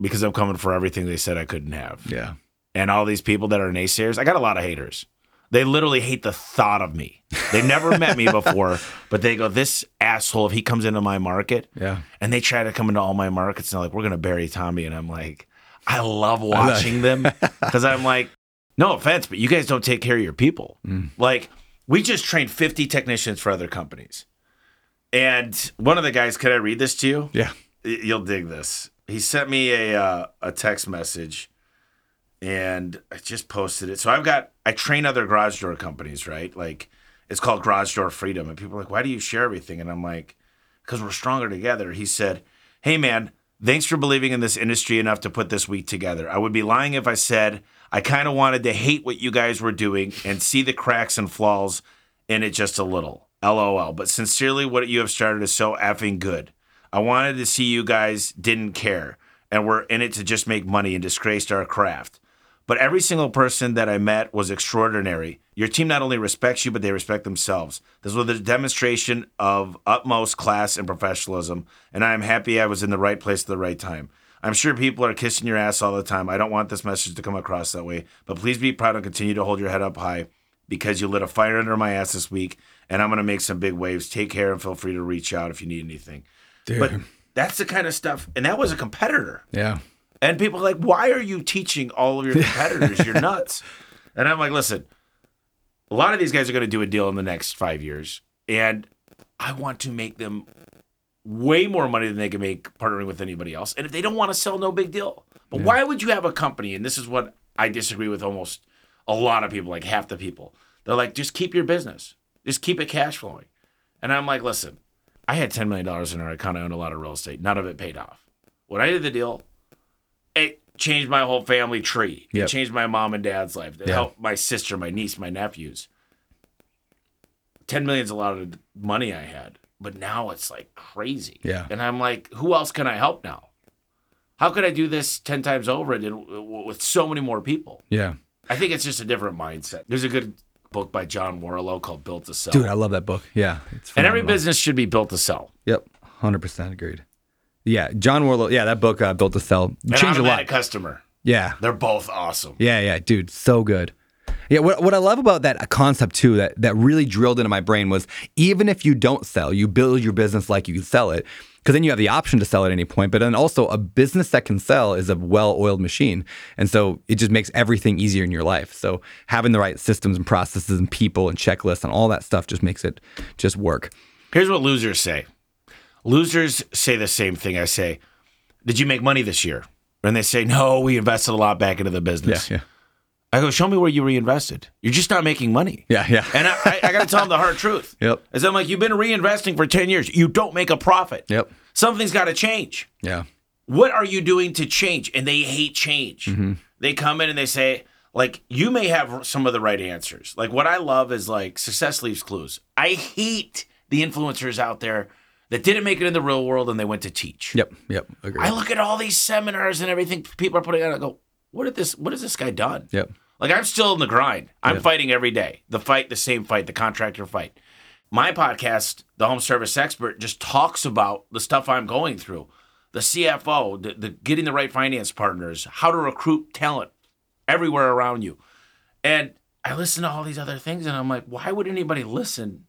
Speaker 1: Because I'm coming for everything they said I couldn't have.
Speaker 2: Yeah.
Speaker 1: And all these people that are naysayers, I got a lot of haters. They literally hate the thought of me. They've never met me before, but they go, this asshole, if he comes into my market,
Speaker 2: Yeah.
Speaker 1: and they try to come into all my markets and they're like, we're to bury Tommy. And I'm like, I love watching them because I'm like, no offense, but you guys don't take care of your people. Like, we just trained 50 technicians for other companies. And one of the guys, could I read this to you?
Speaker 2: Yeah.
Speaker 1: You'll dig this. He sent me a uh, a text message, and I just posted it. So I've got I train other garage door companies, right? Like it's called Garage Door Freedom, and people are like, "Why do you share everything?" And I'm like, "Because we're stronger together." He said, "Hey man, thanks for believing in this industry enough to put this week together. I would be lying if I said I kind of wanted to hate what you guys were doing and see the cracks and flaws in it just a little. LOL. But sincerely, what you have started is so effing good. I wanted to see you guys didn't care and were in it to just make money and disgraced our craft. But every single person that I met was extraordinary. Your team not only respects you, but they respect themselves. This was a demonstration of utmost class and professionalism, and I am happy I was in the right place at the right time. I'm sure people are kissing your ass all the time. I don't want this message to come across that way, but please be proud and continue to hold your head up high because you lit a fire under my ass this week, and I'm going to make some big waves. Take care and feel free to reach out if you need anything.
Speaker 2: Dude.
Speaker 1: But that's the kind of stuff, and that was a competitor.
Speaker 2: yeah.
Speaker 1: And people are like, why are you teaching all of your competitors? You're nuts. And I'm like, listen, a lot of these guys are going to do a deal in the next five years. And I want to make them way more money than they can make partnering with anybody else. And if they don't want to sell, no big deal. But why would you have a company? And this is what I disagree with almost a lot of people, like half the people. They're like, just keep your business, just keep it cash flowing. And I'm like, listen, I had $10 million in our account. I owned a lot of real estate. None of it paid off. When I did the deal, it changed my whole family tree. It
Speaker 2: Yep.
Speaker 1: changed my mom and dad's life. It
Speaker 2: Yeah.
Speaker 1: helped my sister, my niece, my nephews. 10 million is a lot of money I had, but now it's like crazy.
Speaker 2: Yeah.
Speaker 1: And I'm like, who else can I help now? How could I do this 10 times over and uh, with so many more people?
Speaker 2: Yeah.
Speaker 1: I think it's just a different mindset. There's a good book by John Warrillow called Built to Sell.
Speaker 2: Dude, I love that book. Yeah. It's
Speaker 1: and every business should be built to sell.
Speaker 2: Yep. 100% agreed. Yeah. John Warrillow. Yeah. That book, uh, Built to Sell, changed a lot.
Speaker 1: customer.
Speaker 2: Yeah.
Speaker 1: They're both awesome.
Speaker 2: Yeah. Yeah. Dude, so good. Yeah, what, what I love about that concept too, that that really drilled into my brain was even if you don't sell, you build your business like you can sell it. Because then you have the option to sell at any point. But then also a business that can sell is a well-oiled machine. And so it just makes everything easier in your life. So having the right systems and processes and people and checklists and all that stuff just makes it just work.
Speaker 1: Here's what losers say. Losers say the same thing. I say, "Did you make money this year?" And they say, "No, we invested a lot back into the business."
Speaker 2: yeah.
Speaker 1: I go, "Show me where you reinvested. You're just not making money."
Speaker 2: Yeah, yeah.
Speaker 1: And I, I, I got to tell them the hard truth.
Speaker 2: Yep.
Speaker 1: Is I'm like, you've been reinvesting for 10 years. You don't make a profit.
Speaker 2: Yep.
Speaker 1: Something's got to change.
Speaker 2: Yeah.
Speaker 1: What are you doing to change? And they hate change.
Speaker 2: Mm-hmm.
Speaker 1: They come in and they say, like, you may have some of the right answers. Like, what I love is like success leaves clues. I hate the influencers out there that didn't make it in the real world and they went to teach.
Speaker 2: Yep. Yep. Agree.
Speaker 1: I look at all these seminars and everything people are putting out. I go, what did this? What has this guy done?
Speaker 2: Yep.
Speaker 1: Like I'm still in the grind. I'm fighting every day. The fight, the same fight, the contractor fight. My podcast, The Home Service Expert, just talks about the stuff I'm going through. The CFO, the, the getting the right finance partners, how to recruit talent everywhere around you. And I listen to all these other things and I'm like, why would anybody listen?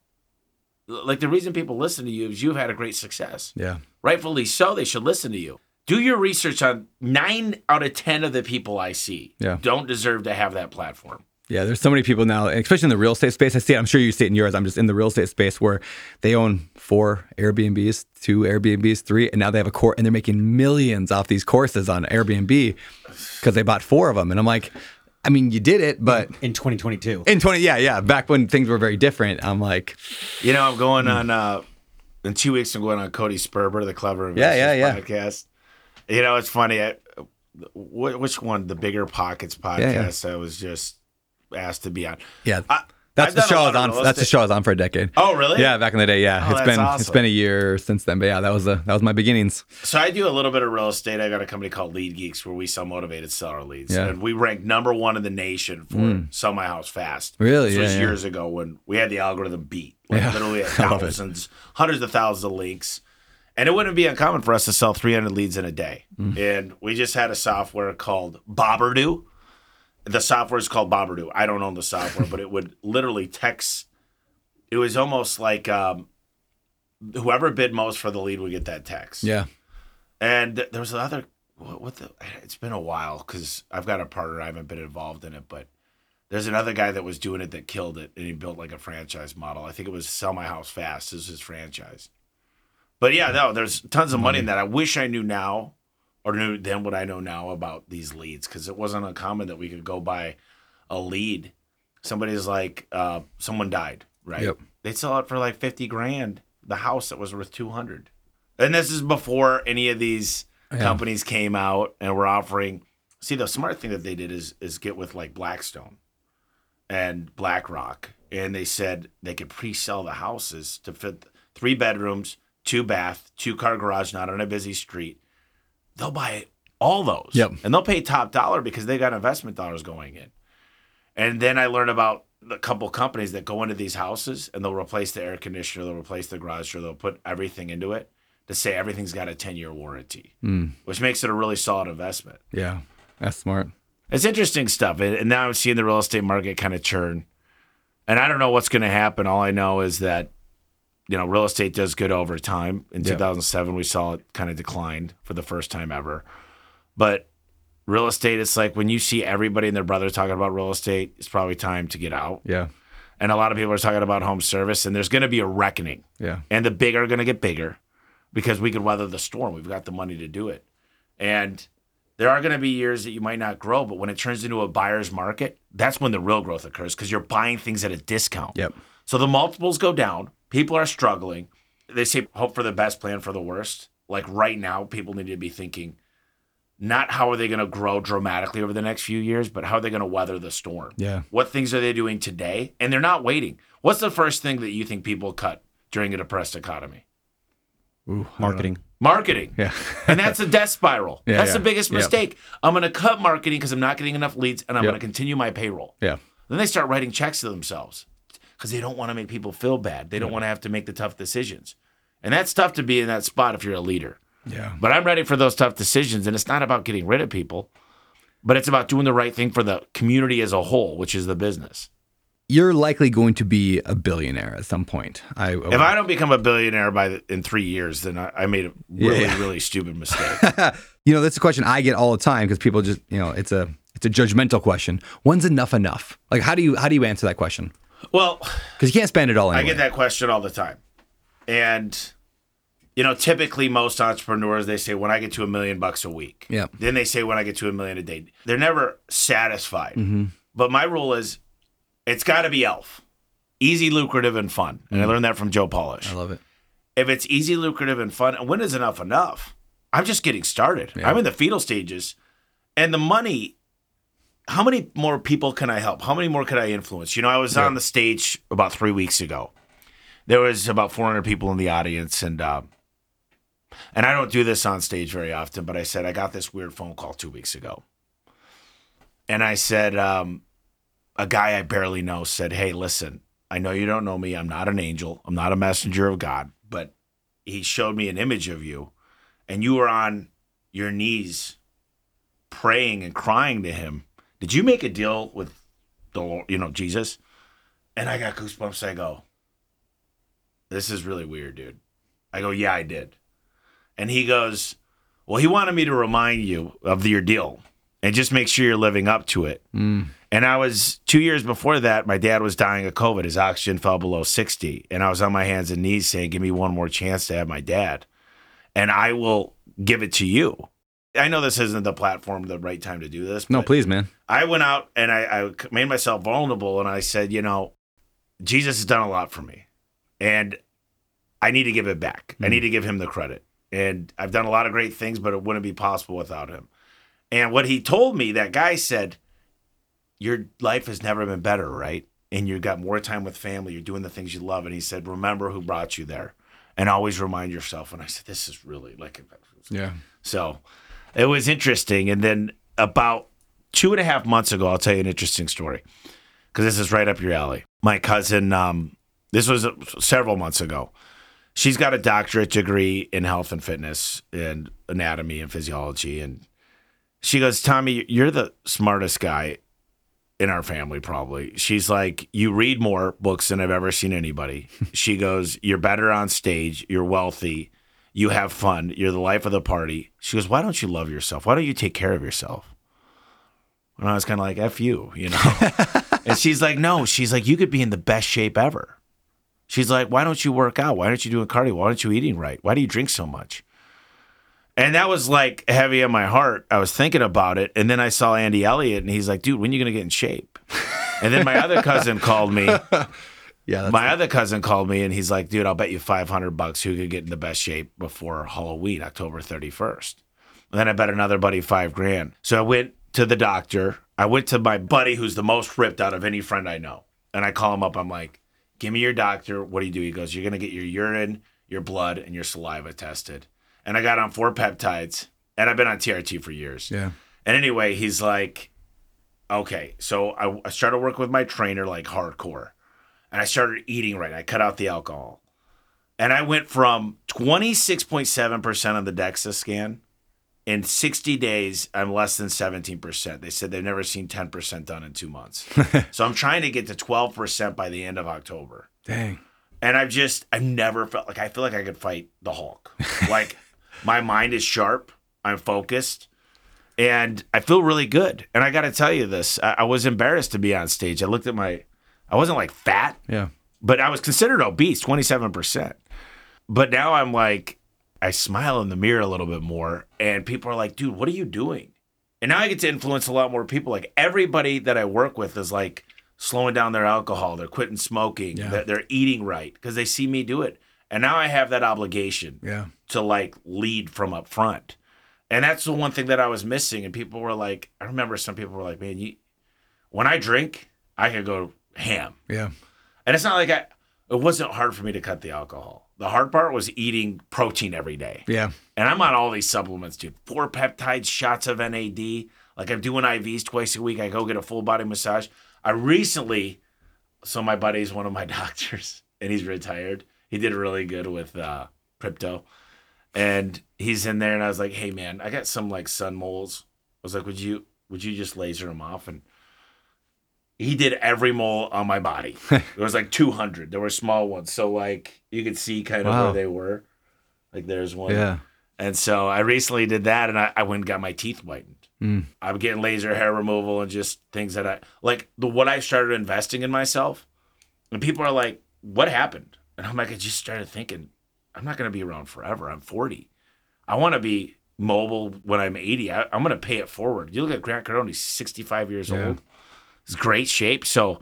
Speaker 1: Like the reason people listen to you is you've had a great success
Speaker 2: Yeah.
Speaker 1: rightfully so they should listen to you do your research on nine out of ten of the people i see
Speaker 2: Yeah.
Speaker 1: don't deserve to have that platform
Speaker 2: Yeah, there's so many people now, especially in the real estate space. I see it. I'm sure you see it in yours. I'm just in the real estate space where they own four Airbnbs, two Airbnbs, three, and now they have a course and they're making millions off these courses on Airbnb because they bought four of them. And I'm like, I mean, you did it, but
Speaker 3: in 2022.
Speaker 2: in 20, yeah, yeah, back when things were very different, I'm like,
Speaker 1: you know i'm going
Speaker 2: Hmm.
Speaker 1: on uh in two weeks i'm going on cody sperber the clever
Speaker 2: Yeah, yeah,
Speaker 1: Investors
Speaker 2: yeah.
Speaker 1: podcast you know it's funny I, which one the bigger pockets podcast
Speaker 2: yeah.
Speaker 1: i was just asked to be on
Speaker 2: yeah.
Speaker 1: I-
Speaker 2: that's
Speaker 1: I've
Speaker 2: the show I was on. That's the show I was on for a decade.
Speaker 1: oh really
Speaker 2: Yeah, back in the day. Yeah,
Speaker 1: Oh,
Speaker 2: it's been it's
Speaker 1: awesome.
Speaker 2: been a year since then. But yeah, that was the that was my beginnings.
Speaker 1: So I do a little bit of real estate. I got a company called Lead Geeks where we sell motivated seller leads,
Speaker 2: Yeah.
Speaker 1: and we rank number one in the nation for sell my house fast.
Speaker 2: Really?
Speaker 1: This
Speaker 2: Yeah,
Speaker 1: was
Speaker 2: yeah.
Speaker 1: years ago when we had the algorithm beat. Like
Speaker 2: Yeah.
Speaker 1: literally had
Speaker 2: I love it.
Speaker 1: thousands, hundreds of thousands of links, and it wouldn't be uncommon for us to sell 300 leads in a day.
Speaker 2: Mm.
Speaker 1: And we just had a software called Boberdoo. The software is called Boberdoo. I don't own the software, but it would literally text. It was almost like um, whoever bid most for the lead would get that text.
Speaker 2: Yeah,
Speaker 1: And there was another. What, what the? It's been a while because I've got a partner. I haven't been involved in it, but there's another guy that was doing it that killed it, and he built like a franchise model. I think it was Sell My House Fast. This is his franchise. But yeah, no, there's tons of money in that. I wish I knew now, or knew then what I know now about these leads, because it wasn't uncommon that we could go buy a lead. Somebody's like, uh, someone died, right?
Speaker 2: Yep.
Speaker 1: They'd sell it for like fifty grand. The house that was worth two hundred. And this is before any of these companies came out and were offering. See, the smart thing that they did is is get with like Blackstone and BlackRock, and they said they could pre-sell the houses to fit three bedrooms, two bath, two car garage, not on a busy street. They'll buy all those,
Speaker 2: Yep.
Speaker 1: and they'll pay top dollar because they got investment dollars going in. And then I learned about a couple companies that go into these houses and they'll replace the air conditioner, they'll replace the garage door, they'll put everything into it to say everything's got a 10 year warranty, hmm. which makes it a really solid investment.
Speaker 2: yeah, that's smart.
Speaker 1: It's interesting stuff. And and now I'm seeing the real estate market kind of churn. And I don't know what's going to happen. All I know is that, you know, real estate does good over time. In
Speaker 2: Yeah.
Speaker 1: 2007, we saw it kind of declined for the first time ever. But real estate, it's like when you see everybody and their brother talking about real estate, it's probably time to get out.
Speaker 2: Yeah,
Speaker 1: And a lot of people are talking about home service, and there's going to be a reckoning.
Speaker 2: yeah,
Speaker 1: And the big are going to get bigger because we could weather the storm. We've got the money to do it. And there are going to be years that you might not grow, but when it turns into a buyer's market, that's when the real growth occurs because you're buying things at a discount.
Speaker 2: yep,
Speaker 1: So the multiples go down. People are struggling. They say hope for the best, plan for the worst. Like right now, people need to be thinking not how are they going to grow dramatically over the next few years, but how are they going to weather the storm?
Speaker 2: yeah.
Speaker 1: What things are they doing today? And they're not waiting. What's the first thing that you think people cut during a depressed economy?
Speaker 2: Ooh,
Speaker 3: Marketing.
Speaker 1: Marketing.
Speaker 2: Yeah,
Speaker 1: And that's a death spiral.
Speaker 2: Yeah,
Speaker 1: that's
Speaker 2: yeah.
Speaker 1: the biggest
Speaker 2: Yeah.
Speaker 1: mistake. I'm going to cut marketing because I'm not getting enough leads and I'm
Speaker 2: Yep.
Speaker 1: going to continue my payroll.
Speaker 2: yeah,
Speaker 1: Then they start writing checks to themselves because they don't want to make people feel bad. They don't want to have to make the tough decisions. And that's tough to be in that spot if you're a leader.
Speaker 2: yeah.
Speaker 1: But I'm ready for those tough decisions. And it's not about getting rid of people. but it's about doing the right thing for the community as a whole, which is the business.
Speaker 2: You're likely going to be a billionaire at some point. I,
Speaker 1: If I don't become a billionaire by the, in three years, then I, I made a really,
Speaker 2: Yeah.
Speaker 1: really stupid mistake.
Speaker 2: you know, that's a question I get all the time because people just, you know, it's a it's a judgmental question. When's enough enough? Like, how do you how do you answer that question?
Speaker 1: Well,
Speaker 2: Because you can't spend it all
Speaker 1: I get that question all the time. And, you know, typically most entrepreneurs, they say, when I get to a million bucks a week.
Speaker 2: Yeah.
Speaker 1: Then they say, when I get to a million a day. They're never satisfied. Mm-hmm. But my rule is, it's got to be elf. Easy, lucrative, and fun. And I mm. learned that from Joe Polish.
Speaker 2: I love it.
Speaker 1: if it's easy, lucrative, and fun, when is enough enough? I'm just getting started. I'm in the fetal stages, and the money. How many more people can I help? How many more could I influence? You know, I was on the stage about three weeks ago. There was about 400 people in the audience, and uh, and I don't do this on stage very often, but I said I got this weird phone call two weeks ago, and I said um, a guy I barely know said, "Hey, listen, I know you don't know me. I'm not an angel. I'm not a messenger of God, but he showed me an image of you and you were on your knees praying and crying to him. Did you make a deal with the Lord, you know, Jesus? And I got goosebumps. I go, this is really weird, dude. I go, yeah, I did. And he goes, well, he wanted me to remind you of your deal and just make sure you're living up to it. Mm. And I was two years before that, my dad was dying of COVID. His oxygen fell below 60. And I was on my hands and knees saying, Give me one more chance to have my dad. And I will give it to you. I know this isn't the platform, the right time to do this.
Speaker 2: No, please, man.
Speaker 1: I went out and I, I made myself vulnerable and I said, you know, Jesus has done a lot for me. And I need to give it back. I mm-hmm. need to give him the credit. And I've done a lot of great things, but it wouldn't be possible without him. And what he told me, that guy said, Your life has never been better, right? And you've got more time with family. You're doing the things you love. And he said, Remember who brought you there. And always remind yourself. And I said, This is really like
Speaker 2: Yeah.
Speaker 1: so it was interesting. And then about two and a half months ago, I'll tell you an interesting story because this is right up your alley. My cousin, um, this was several months ago. She's got a doctorate degree in health and fitness and anatomy and physiology. And she goes, Tommy, you're the smartest guy in our family, probably. She's like, You read more books than I've ever seen anybody. she goes, You're better on stage. You're wealthy. You have fun. You're the life of the party. She goes, Why don't you love yourself? Why don't you take care of yourself? And I was kind of like, F you, you know? and she's like, No. She's like, You could be in the best shape ever. She's like, Why don't you work out? Why aren't you doing cardio? Why aren't you eating right? Why do you drink so much? And that was like heavy on my heart. I was thinking about it. And then I saw Andy Elliott and he's like, dude, when are you going to get in shape? And then my other cousin called me.
Speaker 2: Yeah.
Speaker 1: My other cousin called me and he's like, dude, I'll bet you 500 bucks who could get in the best shape before Halloween, October 31st. And then I bet another buddy five grand. So I went to the doctor. I went to my buddy who's the most ripped out of any friend I know. And I call him up. I'm like, give me your doctor. What do you do? He goes, you're going to get your urine, your blood, and your saliva tested. And I got on four peptides and I've been on TRT for years.
Speaker 2: yeah.
Speaker 1: And anyway, he's like, okay. So I, I started working with my trainer like hardcore. And I started eating right. I cut out the alcohol. And I went from 26.7% on the DEXA scan. In 60 days, I'm less than 17%. They said they've never seen 10% done in two months. so I'm trying to get to 12% by the end of October.
Speaker 2: Dang.
Speaker 1: And I've just, I've never felt like I feel like I could fight the Hulk. Like my mind is sharp, I'm focused, and I feel really good. And I got to tell you this I, I was embarrassed to be on stage. I looked at my, I wasn't like fat,
Speaker 2: Yeah.
Speaker 1: but I was considered obese, 27%. But now I'm like, I smile in the mirror a little bit more, and people are like, dude, what are you doing? And now I get to influence a lot more people. Like everybody that I work with is like slowing down their alcohol, they're quitting smoking,
Speaker 2: Yeah.
Speaker 1: they're, they're eating right because they see me do it. And now I have that obligation
Speaker 2: Yeah.
Speaker 1: to like lead from up front. And that's the one thing that I was missing. And people were like, I remember some people were like, man, you, when I drink, I could go ham.
Speaker 2: Yeah.
Speaker 1: And it's not like I, it wasn't hard for me to cut the alcohol. The hard part was eating protein every day.
Speaker 2: Yeah.
Speaker 1: And I'm on all these supplements, dude. Four peptides, shots of NAD. Like I'm doing IVs twice a week. I go get a full body massage. I recently, so my buddy's one of my doctors and he's retired. He did really good with uh, crypto. And he's in there and I was like, hey man, I got some like sun moles. I was like, would you would you just laser them off?" And he did every mole on my body. there was like 200. There were small ones, so like you could see kind of
Speaker 2: Wow.
Speaker 1: where they were. Like there's one.
Speaker 2: Yeah.
Speaker 1: And so I recently did that, and I, I went and got my teeth whitened.
Speaker 2: Mm.
Speaker 1: I'm getting laser hair removal and just things that I like. The what I started investing in myself, and people are like, "What happened?" And I'm like, I just started thinking, I'm not going to be around forever. I'm 40. I want to be mobile when I'm 80. I, I'm going to pay it forward. You look at Grant Cardone; he's 65 years
Speaker 2: Yeah.
Speaker 1: old. He's great shape. So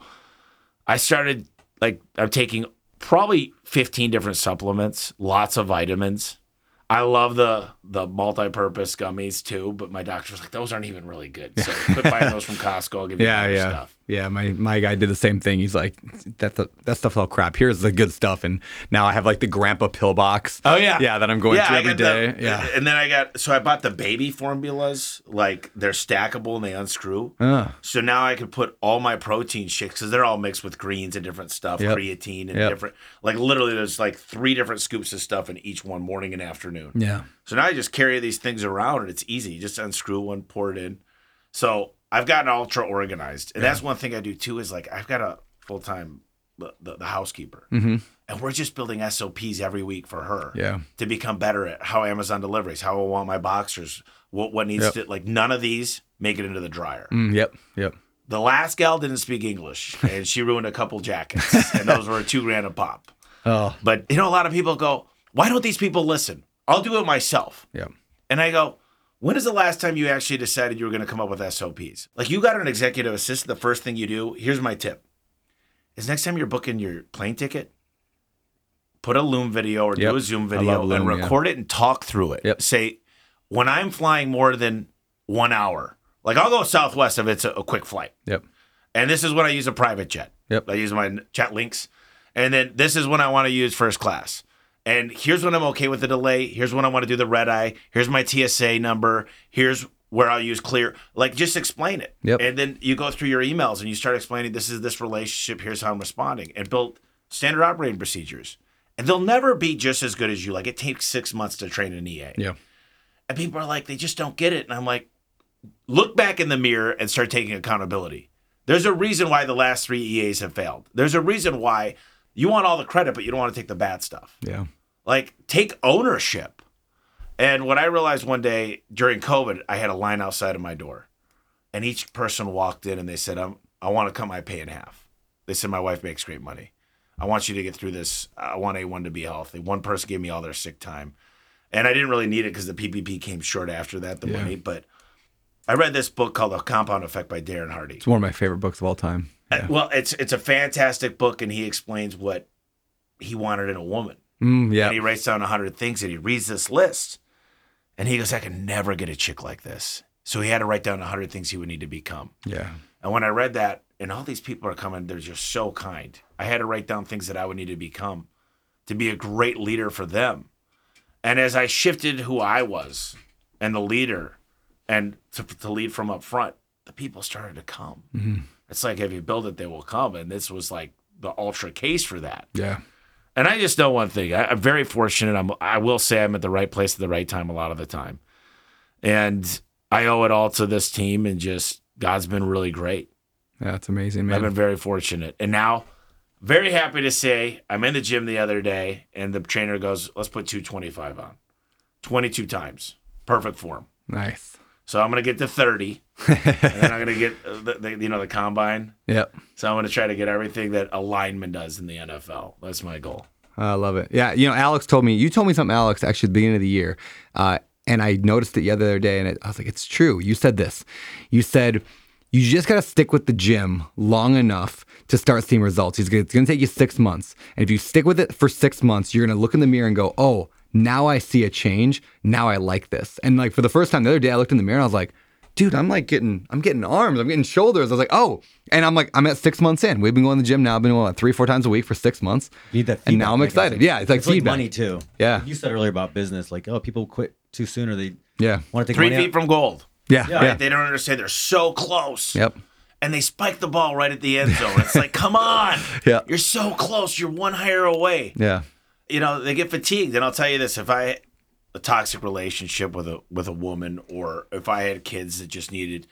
Speaker 1: I started like I'm taking probably 15 different supplements, lots of vitamins. I love the the multi-purpose gummies too, but my doctor was like, those aren't even really good. So quit buying those from Costco. I'll give you
Speaker 2: Yeah, yeah,
Speaker 1: stuff.
Speaker 2: Yeah. My my guy did the same thing. He's like, that that stuff's all crap. Here's the good stuff, and now I have like the grandpa pill box.
Speaker 1: Oh yeah,
Speaker 2: yeah, that I'm going through
Speaker 1: I
Speaker 2: every day.
Speaker 1: the-
Speaker 2: yeah,
Speaker 1: and then I got so I bought the baby formulas. Like they're stackable and they unscrew.
Speaker 2: Ah,
Speaker 1: So now I could put all my protein shakes because they're all mixed with greens and different stuff,
Speaker 2: Yep.
Speaker 1: creatine and
Speaker 2: Yep.
Speaker 1: different. Like literally, there's like three different scoops of stuff in each one, morning and afternoon.
Speaker 2: yeah,
Speaker 1: So now I just carry these things around and it's easy. You just unscrew one, pour it in. So I've gotten ultra organized. And that's one thing I do too is like I've got a full time the, the, the housekeeper.
Speaker 2: hmm
Speaker 1: And we're just building SOPs every week for her
Speaker 2: yeah,
Speaker 1: to become better at how Amazon delivers, how I want my boxers, what what needs
Speaker 2: Yep.
Speaker 1: to like none of these make it into the dryer.
Speaker 2: mm, yep, yep.
Speaker 1: The last gal didn't speak English and she ruined a couple jackets. and those were two grand a pop.
Speaker 2: Oh,
Speaker 1: But you know, a lot of people go, Why don't these people listen? I'll do it myself.
Speaker 2: yeah,
Speaker 1: And I go, when is the last time you actually decided you were going to come up with SOPs? Like you got an executive assistant, the first thing you do, here's my tip. Is next time you're booking your plane ticket, put a Loom video or
Speaker 2: Yep.
Speaker 1: do a Zoom video
Speaker 2: love
Speaker 1: and
Speaker 2: Loom, yeah.
Speaker 1: record it and talk through it.
Speaker 2: Yep.
Speaker 1: Say, when I'm flying more than one hour, like I'll go Southwest if it's a, a quick flight.
Speaker 2: yep,
Speaker 1: And this is when I use a private jet.
Speaker 2: Yep.
Speaker 1: I use my chat links. And then this is when I want to use first class. And here's when I'm okay with the delay. Here's when I want to do the red eye. Here's my TSA number. Here's where I'll use clear. Like just explain it.
Speaker 2: Yep.
Speaker 1: And then you go through your emails and you start explaining this is this relationship. Here's how I'm responding and build standard operating procedures. And they'll never be just as good as you. Like it takes six months to train an EA.
Speaker 2: yeah,
Speaker 1: And people are like, they just don't get it. And I'm like, look back in the mirror and start taking accountability. There's a reason why the last three EAs have failed. There's a reason why you want all the credit, but you don't want to take the bad stuff.
Speaker 2: yeah.
Speaker 1: Like, take ownership. And what I realized one day during COVID, I had a line outside of my door. And each person walked in and they said, I'm, I want to cut my pay in half. They said, My wife makes great money. I want you to get through this. I want A1 to be healthy. One person gave me all their sick time. And I didn't really need it because the PPP came short after that, the
Speaker 2: Yeah.
Speaker 1: money. But I read this book called The Compound Effect by Darren Hardy.
Speaker 2: It's one of my favorite books of all time.
Speaker 1: Uh, Well, it's it's a fantastic book, and he explains what he wanted in a woman.
Speaker 2: Mm, yeah,
Speaker 1: And he writes down a hundred things, and he reads this list, and he goes, "I can never get a chick like this." So he had to write down a hundred things he would need to become.
Speaker 2: yeah,
Speaker 1: And when I read that, and all these people are coming, they're just so kind. I had to write down things that I would need to become to be a great leader for them. And as I shifted who I was and the leader and to, to lead from up front, the people started to come. It's like if you build it, they will come. And this was like the ultra case for that.
Speaker 2: yeah,
Speaker 1: And I just know one thing. I, I'm very fortunate. I'm, I will say I'm at the right place at the right time a lot of the time. And I owe it all to this team and just God's been really great.
Speaker 2: yeah. It's amazing, man.
Speaker 1: I've been very fortunate. And now, very happy to say, I'm in the gym the other day, and the trainer goes, "Let's put 225 on, 22 times, perfect form."
Speaker 2: nice.
Speaker 1: So I'm gonna get to 30, and then I'm gonna get uh, the, the you know the combine.
Speaker 2: Yep.
Speaker 1: So I'm gonna try to get everything that a lineman does in the NFL. That's my goal.
Speaker 2: I love it. Yeah, you know, Alex told me you told me something, Alex, actually at the beginning of the year, uh, and I noticed it the other day, and it, I was like, it's true. You said this. You said you just got to stick with the gym long enough to start seeing results. It's gonna, it's gonna take you six months, and if you stick with it for six months, you're gonna look in the mirror and go, oh, now I see a change. Now I like this. And like for the first time the other day, I looked in the mirror and I was like. Dude, I'm like getting, I'm getting arms, I'm getting shoulders. I was like, oh, and I'm like, I'm at six months in. We've been going to the gym now. I've been what, three, four times a week for six months.
Speaker 3: You need that
Speaker 2: And now I'm
Speaker 3: mechanism.
Speaker 2: excited. Yeah, it's like
Speaker 3: it's
Speaker 2: feedback.
Speaker 3: like money too.
Speaker 2: Yeah.
Speaker 3: You said earlier about business, like oh, people quit too soon or they
Speaker 2: Yeah.
Speaker 3: want to take
Speaker 1: Three
Speaker 3: money
Speaker 1: feet
Speaker 3: out.
Speaker 1: from gold.
Speaker 2: Yeah.
Speaker 3: Yeah.
Speaker 2: Yeah.
Speaker 1: They don't understand. They're so close.
Speaker 2: Yep.
Speaker 1: And they spike the ball right at the end zone. It's like, come on.
Speaker 2: Yeah.
Speaker 1: You're so close. You're one higher away.
Speaker 2: Yeah.
Speaker 1: You know they get fatigued and i'll tell you this if i a toxic relationship with a with a woman or if i had kids that just needed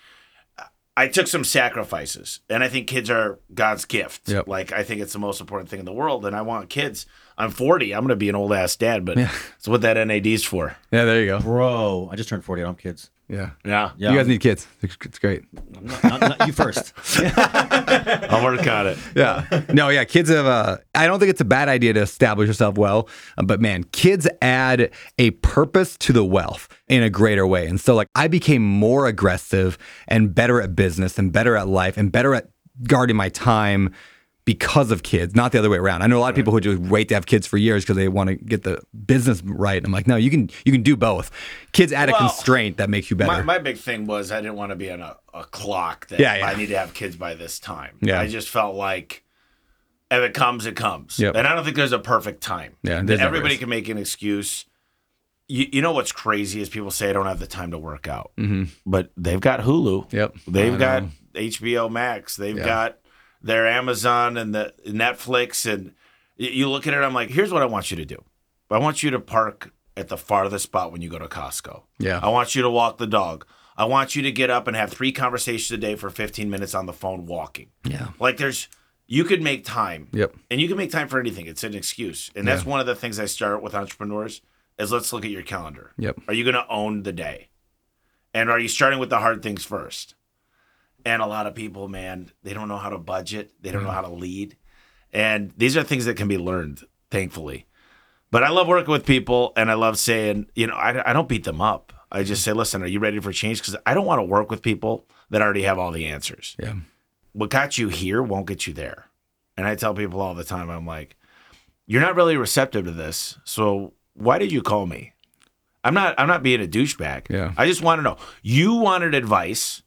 Speaker 1: I took some sacrifices, and I think kids are God's gift.
Speaker 2: Yep.
Speaker 1: Like I think it's the most important thing in the world, and I want kids. I'm 40. I'm going to be an old ass dad, but yeah. it's what that NAD's for.
Speaker 2: Yeah, there you go.
Speaker 3: Bro, I just turned 40. I don't have kids.
Speaker 2: Yeah.
Speaker 1: Yeah,
Speaker 3: Yeah.
Speaker 2: You guys need kids. It's it's great.
Speaker 3: Not, not, not you first.
Speaker 1: I'll work on it.
Speaker 2: Yeah. No, yeah. Kids have a, I don't think it's a bad idea to establish yourself well, uh, but man, kids add a purpose to the wealth in a greater way. And so, like, I became more aggressive and better at business and better at life and better at guarding my time because of kids, not the other way around. I know a lot of people who just wait to have kids for years because they want to get the business right. And I'm like, no, you can you can do both. Kids add a constraint that makes you better.
Speaker 1: My, my big thing was I didn't want to be on a, a clock that
Speaker 2: Yeah, yeah.
Speaker 1: I need to have kids by this time.
Speaker 2: Yeah.
Speaker 1: I just felt like if it comes, it comes.
Speaker 2: Yep.
Speaker 1: And I don't think there's a perfect time.
Speaker 2: Yeah,
Speaker 1: That
Speaker 2: there's never
Speaker 1: everybody can make an excuse. You, you know what's crazy is people say I don't have the time to work out, mm-hmm. but they've got Hulu.
Speaker 2: Yep.
Speaker 1: They've got
Speaker 2: know.
Speaker 1: HBO Max. They've
Speaker 2: Yeah.
Speaker 1: got their Amazon and the Netflix, and you look at it. I'm like, here's what I want you to do. I want you to park at the farthest spot when you go to Costco.
Speaker 2: Yeah.
Speaker 1: I want you to walk the dog. I want you to get up and have three conversations a day for 15 minutes on the phone walking.
Speaker 2: yeah.
Speaker 1: Like there's you could make time.
Speaker 2: Yep.
Speaker 1: And you can make time for anything. It's an excuse. And that's one of the things I start with entrepreneurs is let's look at your calendar.
Speaker 2: Yep.
Speaker 1: Are you going to own the day? And are you starting with the hard things first? And a lot of people, man, they don't know how to budget. They don't know mm. how to lead. And these are things that can be learned, thankfully. But I love working with people and I love saying, you know, I, I don't beat them up. I just say, listen, are you ready for change? Because I don't want to work with people that already have all the answers
Speaker 2: Yeah.
Speaker 1: what got you here won't get you there. And I tell people all the time, I'm like, you're not really receptive to this. So why did you call me? I'm not I'm not being a douchebag.
Speaker 2: Yeah.
Speaker 1: I just want to know. You wanted advice.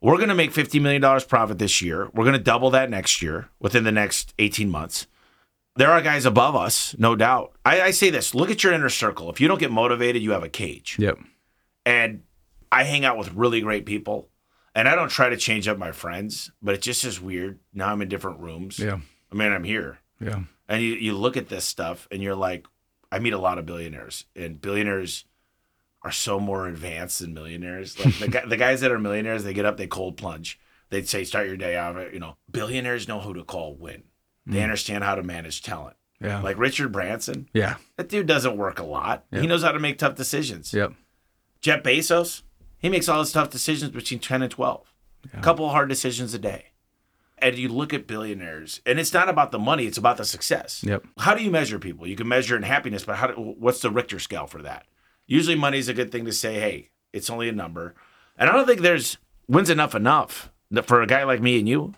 Speaker 1: We're gonna make $50 million profit this year. We're gonna double that next year within the next 18 months. There are guys above us, no doubt. I, I say this look at your inner circle. If you don't get motivated, you have a cage
Speaker 2: Yep.
Speaker 1: and I hang out with really great people. And I don't try to change up my friends, but it just is weird. Now I'm in different rooms.
Speaker 2: Yeah.
Speaker 1: I mean, I'm here.
Speaker 2: Yeah.
Speaker 1: And you, you look at this stuff and you're like, I meet a lot of billionaires, and billionaires are so more advanced than millionaires. Like the, guy, the guys that are millionaires, they get up, they cold plunge. They'd say, start your day off. You know, billionaires know who to call win. They mm. understand how to manage talent.
Speaker 2: Yeah.
Speaker 1: Like Richard Branson,
Speaker 2: yeah.
Speaker 1: that dude doesn't work a lot. He knows how to make tough decisions.
Speaker 2: Yep.
Speaker 1: Jeff Bezos, he makes all his tough decisions between 10 and 12. A couple of hard decisions a day. And you look at billionaires, and it's not about the money, it's about the success.
Speaker 2: Yep.
Speaker 1: How do you measure people? You can measure in happiness, but how do, what's the Richter scale for that? Usually money is a good thing to say, hey, it's only a number. And I don't think there's when's enough enough. For a guy like me and you,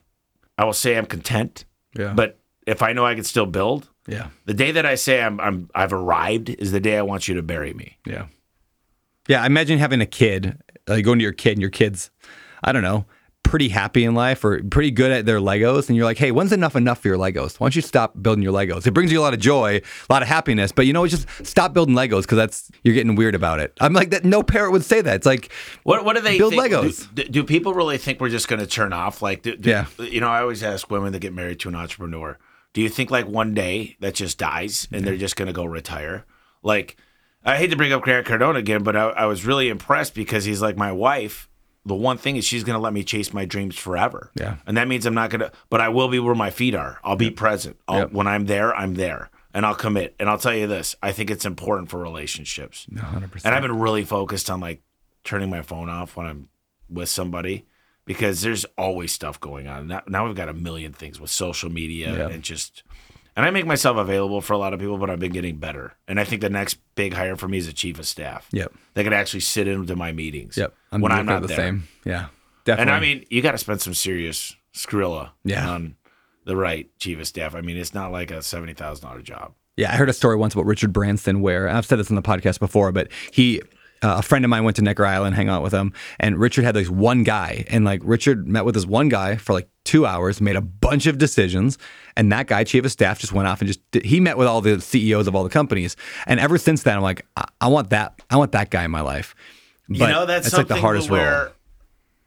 Speaker 1: I will say I'm content.
Speaker 2: Yeah.
Speaker 1: But if I know I can still build,
Speaker 2: yeah.
Speaker 1: the day that I say I'm, I'm I've arrived is the day I want you to bury me.
Speaker 2: Yeah. Yeah. Imagine having a kid, like going to your kid and your kid's, I don't know, pretty happy in life or pretty good at their Legos. And you're like, hey, when's enough enough for your Legos? Why don't you stop building your Legos? It brings you a lot of joy, a lot of happiness, but you know, it's just stop building Legos because that's, you're getting weird about it. I'm like, that. no parent would say that. It's like,
Speaker 1: What what do they
Speaker 2: Build
Speaker 1: think?
Speaker 2: Legos.
Speaker 1: Do, do people really think we're just going to turn off? Like, do, do-
Speaker 2: Yeah.
Speaker 1: you know, I always ask women that get married to an entrepreneur, do you think like one day that just dies and they're just going to go retire? Like, I hate to bring up Grant Cardone again, but I, I was really impressed because he's like my wife. The one thing is she's going to let me chase my dreams forever.
Speaker 2: Yeah.
Speaker 1: And that means I'm not going to, but I will be where my feet are. I'll be present. I'll,
Speaker 2: Yep.
Speaker 1: When I'm there, I'm there. And I'll commit. And I'll tell you this I think it's important for relationships.
Speaker 2: 100%.
Speaker 1: And I've been really focused on like turning my phone off when I'm with somebody because there's always stuff going on. Now, now we've got a million things with social media
Speaker 2: Yeah.
Speaker 1: and just, and I make myself available for a lot of people, but I've been getting better. And I think the next big hire for me is a chief of staff.
Speaker 2: Yep.
Speaker 1: They could actually sit into my meetings.
Speaker 2: Yep.
Speaker 1: when I'm not
Speaker 2: the
Speaker 1: there.
Speaker 2: same. Yeah. Definitely.
Speaker 1: And I mean, you got to spend some serious skrilla
Speaker 2: Yeah.
Speaker 1: on the right chief of staff. I mean, it's not like a seventy thousand dollar job.
Speaker 2: Yeah, I heard a story once about Richard Branson where I've said this on the podcast before, but he, uh, a friend of mine went to Necker Island, hang out with him, and Richard had this one guy, and like Richard met with this one guy for like two hours, made a bunch of decisions, and that guy, chief of staff, just went off and just did, he met with all the CEOs of all the companies, and ever since then, I'm like, I, I want that, I want that guy in my life. But
Speaker 1: you know, that's
Speaker 2: it's like the hardest
Speaker 1: where
Speaker 2: role.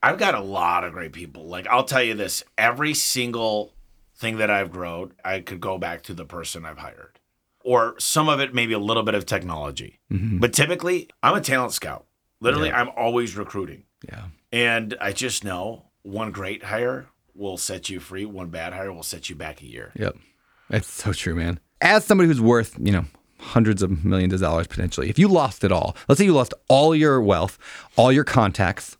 Speaker 1: I've got a lot of great people. Like I'll tell you this: every single thing that I've grown, I could go back to the person I've hired, or some of it maybe a little bit of technology.
Speaker 2: Mm-hmm.
Speaker 1: But typically, I'm a talent scout. Literally, I'm always recruiting,
Speaker 2: Yeah,
Speaker 1: and I just know one great hire will set you free, one bad hire will set you back a year.
Speaker 2: Yep. That's so true, man. As somebody who's worth, you know, hundreds of millions of dollars potentially, if you lost it all, let's say you lost all your wealth, all your contacts,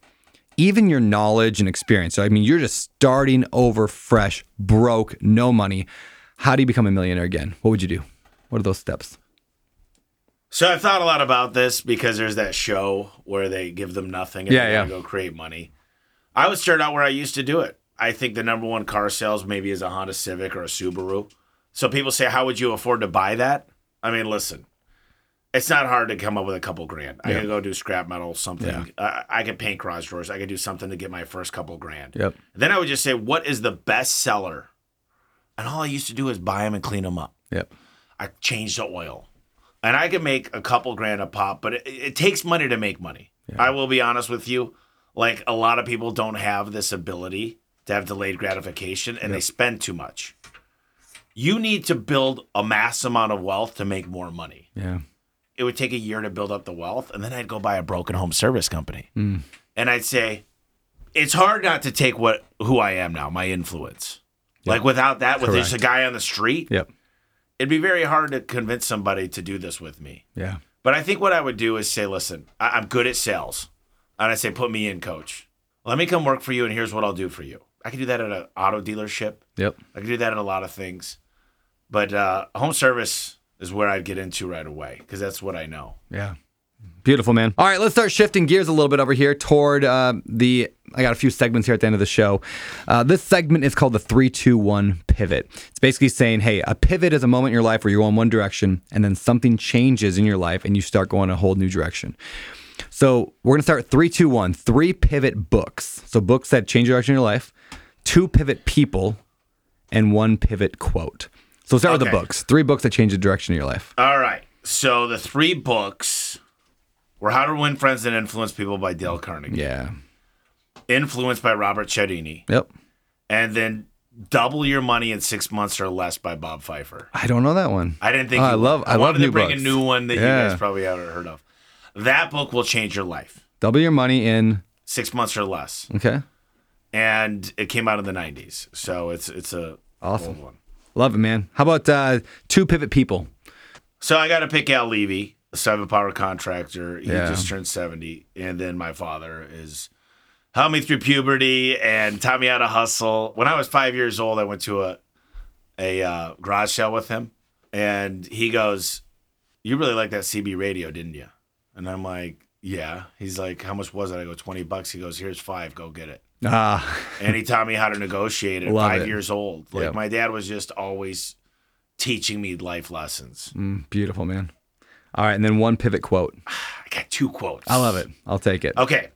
Speaker 2: even your knowledge and experience. So, I mean, you're just starting over fresh, broke, no money. How do you become a millionaire again? What would you do? What are those steps?
Speaker 1: So I've thought a lot about this because there's that show where they give them nothing and
Speaker 2: Yeah,
Speaker 1: they
Speaker 2: yeah.
Speaker 1: go create money. I would start out where I used to do it. I think the number one car sales maybe is a Honda Civic or a Subaru. So people say, How would you afford to buy that? I mean, listen, it's not hard to come up with a couple grand. I
Speaker 2: Yeah.
Speaker 1: could go do scrap metal, something.
Speaker 2: Yeah.
Speaker 1: I, I could paint garage doors. I could do something to get my first couple grand.
Speaker 2: Yep.
Speaker 1: Then I would just say, What is the best seller? And all I used to do is buy them and clean them up.
Speaker 2: Yep.
Speaker 1: I changed the oil. And I can make a couple grand a pop, but it, it takes money to make money. I will be honest with you. Like a lot of people don't have this ability to have delayed gratification and they spend too much. You need to build a mass amount of wealth to make more money.
Speaker 2: Yeah.
Speaker 1: It would take a year to build up the wealth, and then I'd go buy a broken home service company. Mm. And I'd say, it's hard not to take what who I am now, my influence. Like without that, with just a guy on the street,
Speaker 2: Yep.
Speaker 1: it'd be very hard to convince somebody to do this with me.
Speaker 2: Yeah.
Speaker 1: But I think what I would do is say, listen, I- I'm good at sales. And I say, put me in, coach. Let me come work for you, and here's what I'll do for you. I can do that at an auto dealership.
Speaker 2: Yep.
Speaker 1: I can do that at a lot of things. But uh, home service is where I'd get into right away because that's what I know.
Speaker 2: Yeah. Beautiful, man. All right, let's start shifting gears a little bit over here toward uh, the. I got a few segments here at the end of the show. Uh, this segment is called the 321 pivot. It's basically saying, hey, a pivot is a moment in your life where you're going one direction and then something changes in your life and you start going a whole new direction. So we're going to start 321, three pivot books. So books that change the direction of your life, two pivot people, and one pivot quote. So start with the books. Three books that change the direction of your life.
Speaker 1: All right. So the three books were How to Win Friends and Influence People by Dale Carnegie,
Speaker 2: Yeah.
Speaker 1: Influenced by Robert Cialdini,
Speaker 2: Yep.
Speaker 1: and then Double Your Money in Six Months or Less by Bob Pfeiffer.
Speaker 2: I don't know that one.
Speaker 1: I didn't think
Speaker 2: Oh, I love- I love
Speaker 1: wanted
Speaker 2: new
Speaker 1: to bring
Speaker 2: books.
Speaker 1: a new one that
Speaker 2: Yeah.
Speaker 1: you guys probably haven't heard of. That book will change your life.
Speaker 2: Double your money in.
Speaker 1: Six months or less,
Speaker 2: Okay.
Speaker 1: and it came out in the '90s, so it's it's a
Speaker 2: Awesome.
Speaker 1: old one.
Speaker 2: Love it, man. How about uh, two pivot people?
Speaker 1: So I got to pick Al Levi, a seven power contractor. He
Speaker 2: Yeah.
Speaker 1: just turned 70. And then my father is helped me through puberty and taught me how to hustle. When I was five years old, I went to a, a uh, garage sale with him. And he goes, You really like that CB radio, didn't you? And I'm like, Yeah. He's like, How much was it? I go, 20 bucks. He goes, Here's five. Go get it.
Speaker 2: Ah,
Speaker 1: And he taught me how to negotiate at
Speaker 2: Love
Speaker 1: five
Speaker 2: it.
Speaker 1: years old. Like
Speaker 2: Yep.
Speaker 1: my dad was just always teaching me life lessons.
Speaker 2: mm, beautiful, man. All right, and then one pivot quote.
Speaker 1: I got two quotes.
Speaker 2: I love it. I'll take it.
Speaker 1: Okay.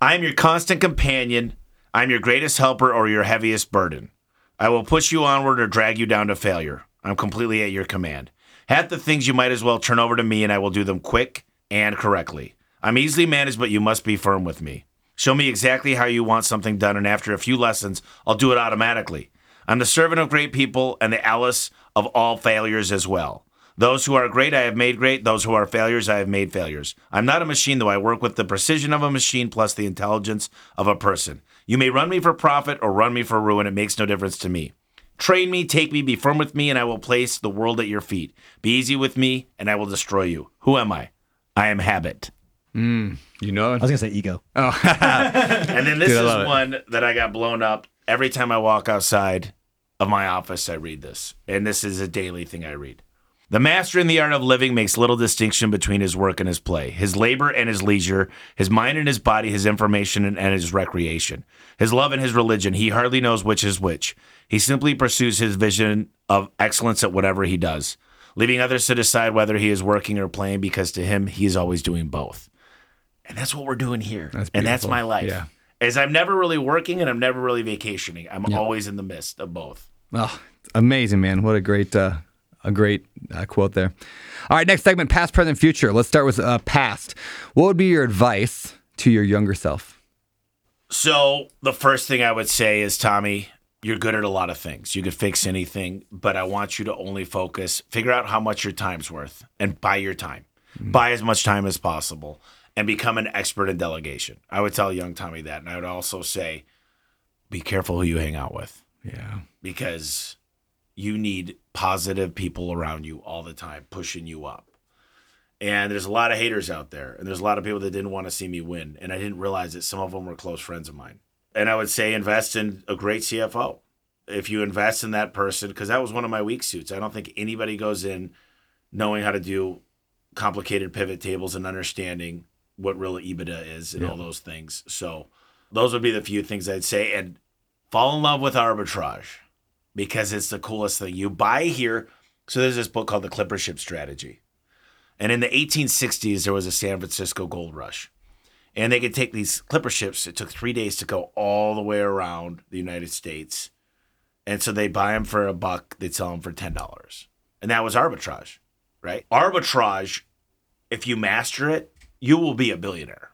Speaker 1: I am your constant companion. I'm your greatest helper or your heaviest burden. I will push you onward or drag you down to failure. I'm completely at your command. Half the things you might as well turn over to me and I will do them quick and correctly. I'm easily managed, but you must be firm with me. Show me exactly how you want something done, and after a few lessons, I'll do it automatically. I'm the servant of great people and the Alice of all failures as well. Those who are great, I have made great. Those who are failures, I have made failures. I'm not a machine, though. I work with the precision of a machine plus the intelligence of a person. You may run me for profit or run me for ruin. It makes no difference to me. Train me, take me, be firm with me, and I will place the world at your feet. Be easy with me, and I will destroy you. Who am I? I am habit. Mm.
Speaker 2: You know
Speaker 3: I was gonna say ego. Oh.
Speaker 1: And then this
Speaker 2: Dude,
Speaker 1: is
Speaker 2: love it.
Speaker 1: one that I got blown up. Every time I walk outside of my office, I read this. And this is a daily thing I read. The master in the art of living makes little distinction between his work and his play, his labor and his leisure, his mind and his body, his information and, and his recreation, his love and his religion. He hardly knows which is which. He simply pursues his vision of excellence at whatever he does, leaving others to decide whether he is working or playing because to him, he is always doing both. And that's what we're doing here.
Speaker 2: That's
Speaker 1: and that's my life.
Speaker 2: Yeah.
Speaker 1: Is I'm never really working and I'm never really vacationing. I'm always in the midst of both.
Speaker 2: Oh, amazing, man. What a great, uh, a great uh, quote there. All right, next segment: past, present, future. Let's start with uh, past. What would be your advice to your younger self?
Speaker 1: So the first thing I would say is Tommy, you're good at a lot of things. You could fix anything, but I want you to only focus, figure out how much your time's worth and buy your time. Mm-hmm. Buy as much time as possible and become an expert in delegation. I would tell young Tommy that. And I would also say, be careful who you hang out with
Speaker 2: Yeah.
Speaker 1: because you need positive people around you all the time pushing you up. And there's a lot of haters out there, and there's a lot of people that didn't want to see me win. And I didn't realize that some of them were close friends of mine. And I would say invest in a great CFO. If you invest in that person, because that was one of my weak suits. I don't think anybody goes in knowing how to do complicated pivot tables and understanding what real EBITDA is and all those things. So those would be the few things I'd say. And fall in love with arbitrage because it's the coolest thing. You buy here. So there's this book called The Clipper Ship Strategy. And in the 1860s, there was a San Francisco gold rush. And they could take these clipper ships. It took three days to go all the way around the United States. And so they buy them for a buck, they'd sell them for $10. And that was arbitrage, right? Arbitrage, if you master it, you will be a billionaire.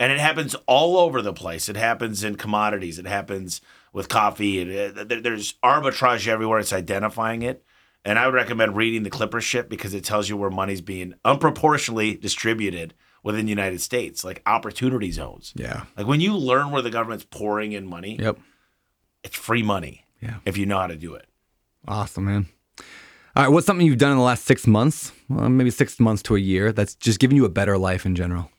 Speaker 1: And it happens all over the place. It happens in commodities. It happens with coffee. And uh, there's arbitrage everywhere. It's identifying it. And I would recommend reading the Clipper Ship because it tells you where money's being unproportionally distributed within the United States, like opportunity zones.
Speaker 2: Yeah.
Speaker 1: Like when you learn where the government's pouring in money,
Speaker 2: Yep.
Speaker 1: it's free money
Speaker 2: Yeah.
Speaker 1: if you know how to do it.
Speaker 2: Awesome, man. All right. What's something you've done in the last six months? Well, maybe six months to a year that's just giving you a better life in general?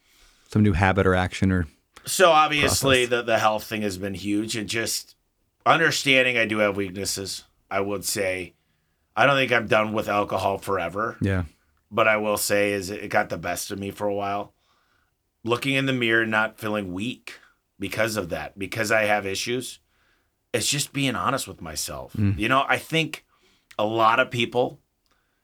Speaker 2: Some new habit or action or.
Speaker 1: So obviously the the health thing has been huge and just understanding I do have weaknesses. I would say I don't think I'm done with alcohol forever,
Speaker 2: Yeah.
Speaker 1: but I will say is it got the best of me for a while. Looking in the mirror not feeling weak because of that, because I have issues. It's just being honest with myself. Mm. You know, I think a lot of people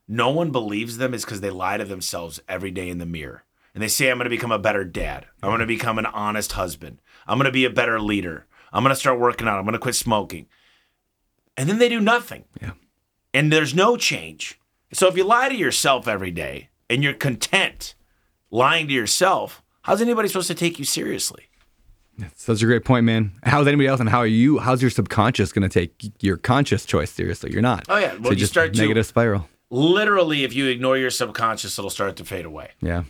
Speaker 1: no one believes them is because they lie to themselves every day in the mirror. And they say, I'm going to become a better dad. I'm going to become an honest husband. I'm going to be a better leader. I'm going to start working out. I'm going to quit smoking. And then they do nothing.
Speaker 2: Yeah.
Speaker 1: And there's no change. So if you lie to yourself every day and you're content lying to yourself, how's anybody supposed to take you seriously?
Speaker 2: That's such a great point, man. How's anybody else, and how are you? How's your subconscious going to take your conscious choice seriously? You're not.
Speaker 1: Oh, yeah. Well,
Speaker 2: so
Speaker 1: you
Speaker 2: just
Speaker 1: start to-
Speaker 2: negative spiral.
Speaker 1: Literally, if you ignore your subconscious, it'll start to fade away.
Speaker 2: Yeah.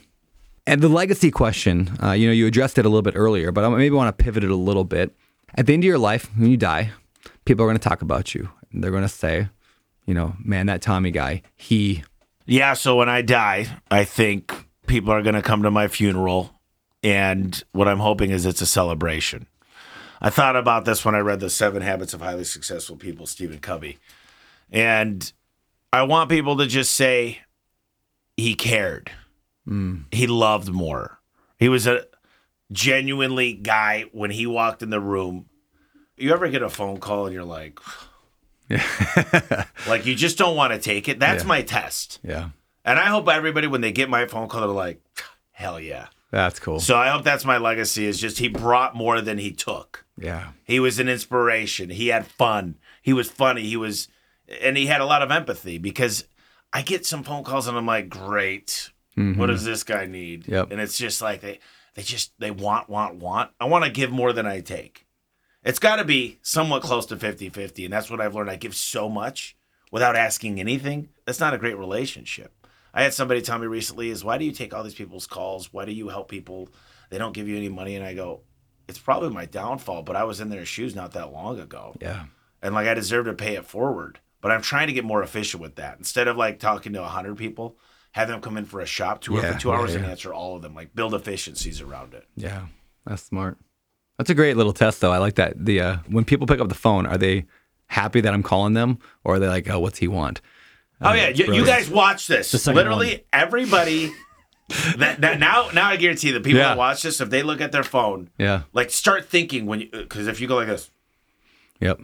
Speaker 2: And the legacy question, uh, you know, you addressed it a little bit earlier, but I maybe want to pivot it a little bit. At the end of your life, when you die, people are going to talk about you. They're going to say, you know, man, that Tommy guy, he,
Speaker 1: Yeah, so when I die, I think people are going to come to my funeral, and what I'm hoping is it's a celebration. I thought about this when I read the Seven Habits of Highly Successful People, Stephen Covey, and I want people to just say he cared, hmm. he loved more. He was a genuinely guy when he walked in the room. You ever get a phone call and you're like, like you just don't want to take it? That's
Speaker 2: Yeah.
Speaker 1: my test.
Speaker 2: yeah,
Speaker 1: And I hope everybody, when they get my phone call, they're like, hell yeah.
Speaker 2: That's cool.
Speaker 1: So I hope that's my legacy is just he brought more than he took.
Speaker 2: yeah,
Speaker 1: He was an inspiration. He had fun. He was funny. He was, and he had a lot of empathy because I get some phone calls and I'm like, great. Mm-hmm. What does this guy need?
Speaker 2: Yep.
Speaker 1: And it's just like they, they just, they want, want, want. I want to give more than I take. It's got to be somewhat close to 50 50. And that's what I've learned. I give so much without asking anything. That's not a great relationship. I had somebody tell me recently is why do you take all these people's calls? Why do you help people? They don't give you any money. And I go, it's probably my downfall, but I was in their shoes not that long ago.
Speaker 2: yeah,
Speaker 1: And like I deserve to pay it forward. But I'm trying to get more efficient with that. Instead of like talking to a 100 people, have them come in for a shop tour
Speaker 2: Yeah,
Speaker 1: for two
Speaker 2: yeah,
Speaker 1: hours and answer all of them. Like build efficiencies around it.
Speaker 2: yeah. That's smart. That's a great little test, though. I like that. The uh, when people pick up the phone, are they happy that I'm calling them, or are they like, oh, what's he want?
Speaker 1: Oh yeah, you, you guys watch this.
Speaker 3: second
Speaker 1: Literally everybody. that, that now now I guarantee the people
Speaker 2: Yeah.
Speaker 1: that watch this, if they look at their phone,
Speaker 2: Yeah.
Speaker 1: like start thinking when you because if you go like this,
Speaker 2: Yep.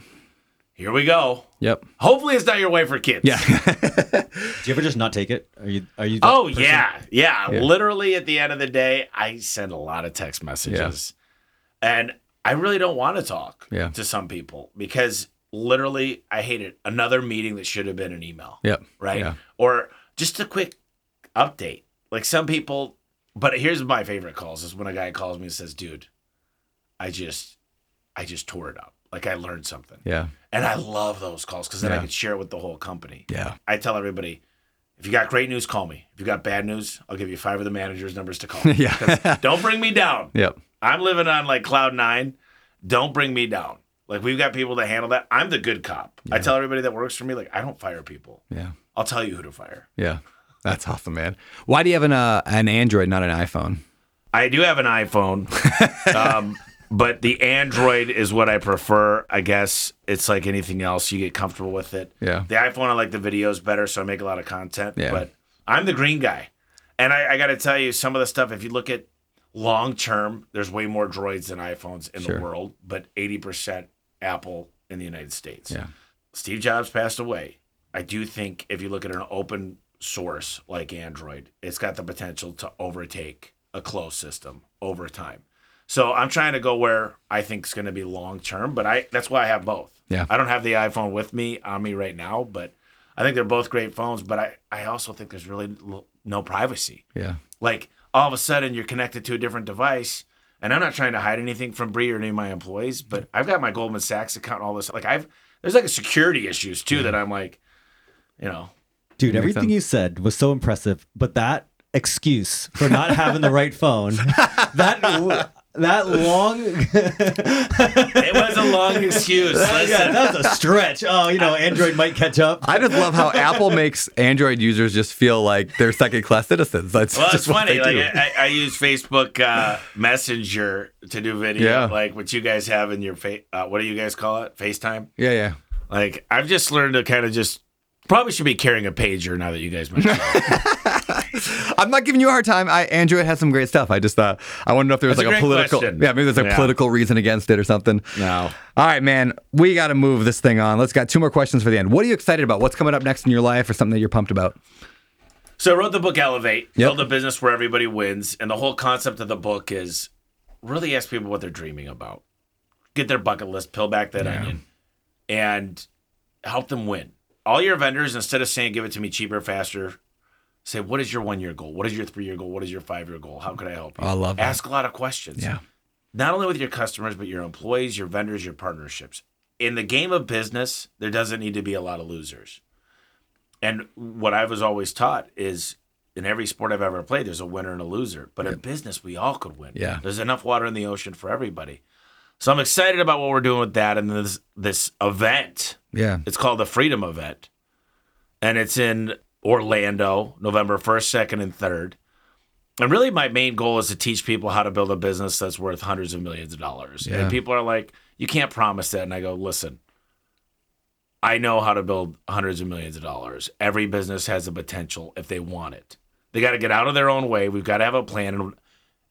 Speaker 1: here we go.
Speaker 2: Yep.
Speaker 1: Hopefully it's not your way for kids.
Speaker 2: Yeah.
Speaker 3: Do you ever just not take it? Are you? Are you?
Speaker 1: Oh
Speaker 3: person?
Speaker 1: yeah, yeah,
Speaker 2: Yeah.
Speaker 1: Literally at the end of the day, I send a lot of text messages, and I really don't want to talk
Speaker 2: Yeah.
Speaker 1: to some people because literally I hate it. Another meeting that should have been an email,
Speaker 2: yep.
Speaker 1: right?
Speaker 2: Yeah.
Speaker 1: Or just a quick update. Like some people, but here's my favorite calls is when a guy calls me and says, "Dude, I just, I just tore it up. Like I learned something."
Speaker 2: Yeah.
Speaker 1: And I love those calls because then I can share it with the whole company.
Speaker 2: Yeah.
Speaker 1: I tell everybody, if you got great news, call me. If you got bad news, I'll give you five of the managers' numbers to call.
Speaker 2: yeah.
Speaker 1: don't bring me down.
Speaker 2: Yep.
Speaker 1: I'm living on like cloud nine. Don't bring me down. Like we've got people that handle that. I'm the good cop. I tell everybody that works for me, like I don't fire people.
Speaker 2: Yeah.
Speaker 1: I'll tell you who to fire.
Speaker 2: Yeah. That's awesome, man. Why do you have an uh, an Android, not an iPhone?
Speaker 1: I do have an iPhone, um, but the Android is what I prefer. I guess it's like anything else; you get comfortable with it.
Speaker 2: Yeah.
Speaker 1: The iPhone, I like the videos better, so I make a lot of content.
Speaker 2: Yeah.
Speaker 1: But I'm the green guy, and I, I got to tell you, some of the stuff. If you look at long term, there's way more Droids than iPhones in
Speaker 2: Sure.
Speaker 1: the world, but 80% Apple in the United States.
Speaker 2: Yeah.
Speaker 1: Steve Jobs passed away. I do think if you look at an open source like Android, it's got the potential to overtake a closed system over time. So I'm trying to go where I think is going to be long term, but I that's why I have both.
Speaker 2: Yeah.
Speaker 1: I don't have the iPhone with me on me right now, but I think they're both great phones. But I I also think there's really no privacy.
Speaker 2: Yeah.
Speaker 1: Like all of a sudden you're connected to a different device. And I'm not trying to hide anything from Bree or any of my employees, but I've got my Goldman Sachs account and all this. Like I've there's like a security issues too that I'm like, you know,
Speaker 3: Dude, everything
Speaker 2: sense.
Speaker 3: you said was so impressive, but that excuse for not having the right phone, that that long,
Speaker 1: it was a long excuse.
Speaker 3: yeah,
Speaker 1: Listen,
Speaker 3: that was a stretch. Oh, you know, Android might catch up.
Speaker 2: I just love how Apple makes Android users just feel like they're second class citizens. That's
Speaker 1: well, it's
Speaker 2: just what
Speaker 1: funny.
Speaker 2: they
Speaker 1: Like
Speaker 2: do.
Speaker 1: I, I use Facebook uh, Messenger to do video,
Speaker 2: Yeah.
Speaker 1: like what you guys have in your face. Uh, what do you guys call it? FaceTime.
Speaker 2: yeah, yeah.
Speaker 1: Like I've just learned to kind of just probably should be carrying a pager now that you guys mentioned.
Speaker 2: I'm not giving you a hard time. I Android has some great stuff. I just thought I want to know if there was
Speaker 1: That's
Speaker 2: like a,
Speaker 1: great
Speaker 2: political,
Speaker 1: question.
Speaker 2: yeah, maybe there's a
Speaker 1: Yeah.
Speaker 2: political reason against it or something.
Speaker 1: no.
Speaker 2: All right, man, we got to move this thing on. Let's got two more questions for the end. What are you excited about? What's coming up next in your life, or something that you're pumped about?
Speaker 1: So I wrote the book Elevate,
Speaker 2: Yep.
Speaker 1: build a business where everybody wins, and the whole concept of the book is really ask people what they're dreaming about, get their bucket list, peel back that onion, and help them win. All your vendors, instead of saying give it to me cheaper, faster, say what is your one year goal, what is your three year goal, what is your five year goal, how could I help you?
Speaker 2: I love that.
Speaker 1: ask a lot of questions.
Speaker 2: Yeah.
Speaker 1: not only with your customers, but your employees, your vendors, your partnerships. In the game of business, there doesn't need to be a lot of losers. And what I was always taught is in every sport I've ever played, there's a winner and a loser. But in business, we all could win.
Speaker 2: Yeah.
Speaker 1: There's enough water in the ocean for everybody. So I'm excited about what we're doing with that and this this event.
Speaker 2: Yeah.
Speaker 1: It's called the Freedom Event. And it's in Orlando, November 1st, 2nd, and 3rd. And really, my main goal is to teach people how to build a business that's worth hundreds of millions of dollars.
Speaker 2: Yeah.
Speaker 1: And people are like, you can't promise that. And I go, listen, I know how to build hundreds of millions of dollars. Every business has a potential if they want it. They got to get out of their own way. We've got to have a plan. And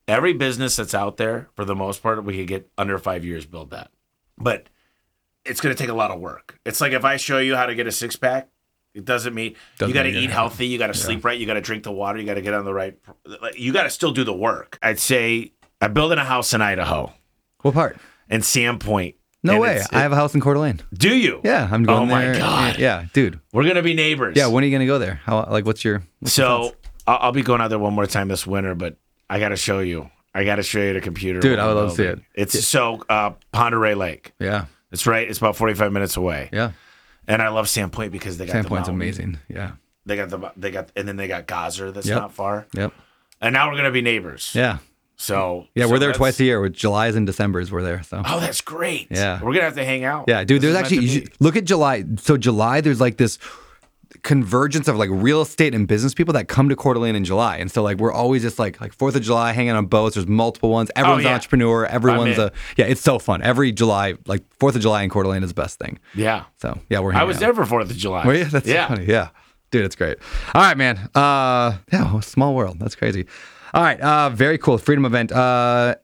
Speaker 1: every business that's out there, for the most part, we could get under five years build that. But it's going to take a lot of work. It's like if I show you how to get a six pack, it doesn't mean
Speaker 2: Doesn't
Speaker 1: you got to eat healthy, you got to sleep right, you got to drink the water, you got to get on the right. Like, you got to still do the work. I'd say I'm building a house in Idaho,
Speaker 2: What part?
Speaker 1: in Sandpoint.
Speaker 2: No
Speaker 1: And
Speaker 2: way.
Speaker 1: it's-
Speaker 2: I have a house in Coeur d'Alene.
Speaker 1: Do you?
Speaker 2: Yeah, I'm going
Speaker 1: Oh my
Speaker 2: there.
Speaker 1: God.
Speaker 2: Yeah, dude.
Speaker 1: We're gonna be neighbors.
Speaker 2: Yeah, when are you gonna go there? How like what's your what's
Speaker 1: So
Speaker 2: thoughts?
Speaker 1: I'll, I'll be going out there one more time this winter, but I got to show you. I got to show you the computer.
Speaker 2: Dude, I would love to see it.
Speaker 1: It's so uh, Pend Oreille Lake.
Speaker 2: Yeah.
Speaker 1: It's right. It's about 45 minutes away.
Speaker 2: Yeah.
Speaker 1: And I love Sandpoint because they got the
Speaker 2: Sandpoint's
Speaker 1: mountain.
Speaker 2: amazing. Yeah.
Speaker 1: They got the they got and then they got Gazer that's
Speaker 2: Yep.
Speaker 1: not far.
Speaker 2: Yep.
Speaker 1: And now we're gonna be neighbors.
Speaker 2: Yeah.
Speaker 1: So
Speaker 2: Yeah,
Speaker 1: so
Speaker 2: we're there twice a year. With July's and December's, we're there. So
Speaker 1: Oh, that's great.
Speaker 2: Yeah.
Speaker 1: we're gonna have to hang out.
Speaker 2: yeah, dude.
Speaker 1: This
Speaker 2: There's actually should- look at July. So July, there's like this convergence of like real estate and business people that come to Coeur d'Alene in July, and so like we're always just like like Fourth of July, hanging on boats. There's multiple ones. Everyone's an
Speaker 1: Oh, yeah.
Speaker 2: entrepreneur. Everyone's a yeah. It's so fun. Every July, like Fourth of July in Coeur d'Alene is the best thing.
Speaker 1: yeah.
Speaker 2: So yeah, we're.
Speaker 1: I was
Speaker 2: out.
Speaker 1: there for Fourth of July.
Speaker 2: Were you? That's
Speaker 1: yeah.
Speaker 2: so funny. Yeah. Dude, it's great. All right, man. Uh yeah, small world. That's crazy. All right. Uh very cool. Freedom event. Uh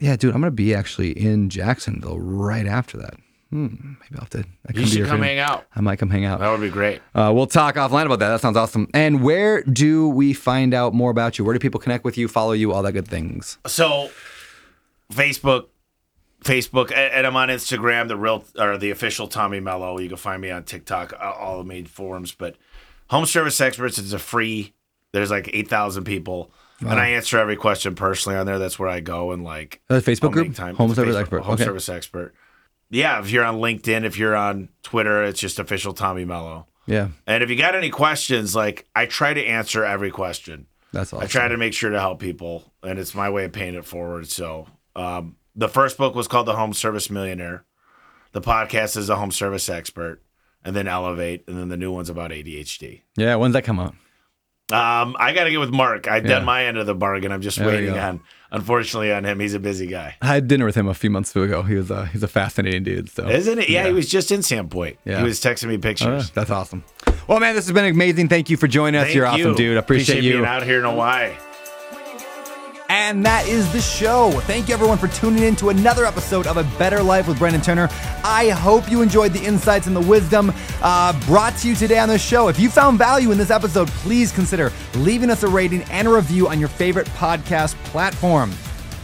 Speaker 2: yeah, dude, I'm gonna be actually in Jacksonville right after that. Hmm, maybe I'll have to I
Speaker 1: You should come hang out.
Speaker 2: I might come hang out.
Speaker 1: That would be great.
Speaker 2: Uh, we'll talk offline about that. That sounds awesome. And where do we find out more about you? Where do people connect with you, follow you, all that good things?
Speaker 1: So, Facebook, Facebook, and I'm on Instagram, the real or the official Tommy Mello. You can find me on TikTok, all the main forums. But Home Service Experts is a free. There's like eight thousand people, and I answer every question personally on there. That's where I go and like
Speaker 2: Uh, Facebook group?
Speaker 1: time.
Speaker 2: Home
Speaker 1: It's
Speaker 2: Service
Speaker 1: Facebook-
Speaker 2: Expert.
Speaker 1: Home
Speaker 2: Okay.
Speaker 1: Service Expert. Yeah, if you're on LinkedIn, if you're on Twitter, it's just official Tommy Mello.
Speaker 2: Yeah,
Speaker 1: And if you got any questions, like I try to answer every question.
Speaker 2: that's awesome.
Speaker 1: I try to make sure to help people, and it's my way of paying it forward. So, um, the first book was called The Home Service Millionaire. The podcast is a home service expert, and then Elevate, and then the new one's about ADHD.
Speaker 2: Yeah, when's that come out?
Speaker 1: Um, I got to get with Mark. I
Speaker 2: Yeah.
Speaker 1: done my end of the bargain. I'm just
Speaker 2: There
Speaker 1: waiting on, unfortunately, on him. He's a busy guy,
Speaker 2: I had dinner with him a few months ago. He was a, he's a fascinating dude. So
Speaker 1: isn't it? Yeah,
Speaker 2: Yeah.
Speaker 1: he was just in Sandpoint.
Speaker 2: Yeah.
Speaker 1: He was texting me
Speaker 2: Oh,
Speaker 1: pictures.
Speaker 2: that's awesome. Well, man, this has been amazing. Thank you for joining us.
Speaker 1: Thank
Speaker 2: You're awesome, dude. I appreciate, you.
Speaker 1: being out here in Hawaii.
Speaker 2: And that is the show. Thank you, everyone, for tuning in to another episode of A Better Life with Brandon Turner. I hope you enjoyed the insights and the wisdom uh, brought to you today on the show. If you found value in this episode, please consider leaving us a rating and a review on your favorite podcast platform.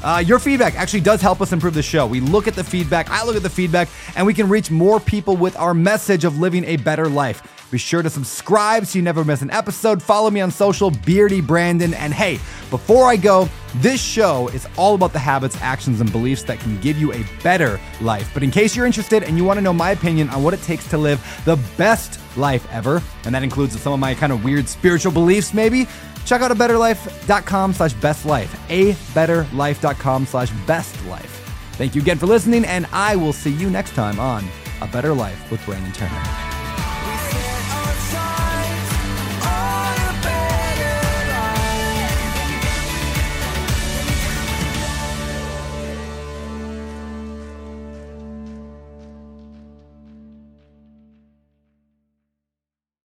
Speaker 2: Uh, your feedback actually does help us improve the show. We look at the feedback, I look at the feedback, and we can reach more people with our message of living a better life. Be sure to subscribe so you never miss an episode. Follow me on social, Beardy Brandon. And hey, before I go, this show is all about the habits, actions, and beliefs that can give you a better life. But in case you're interested and you want to know my opinion on what it takes to live the best life ever, and that includes some of my kind of weird spiritual beliefs, maybe, check out a betterlife.com slash best life. A betterlife.com slash best life. Thank you again for listening, and I will see you next time on A Better Life with Brandon Turner.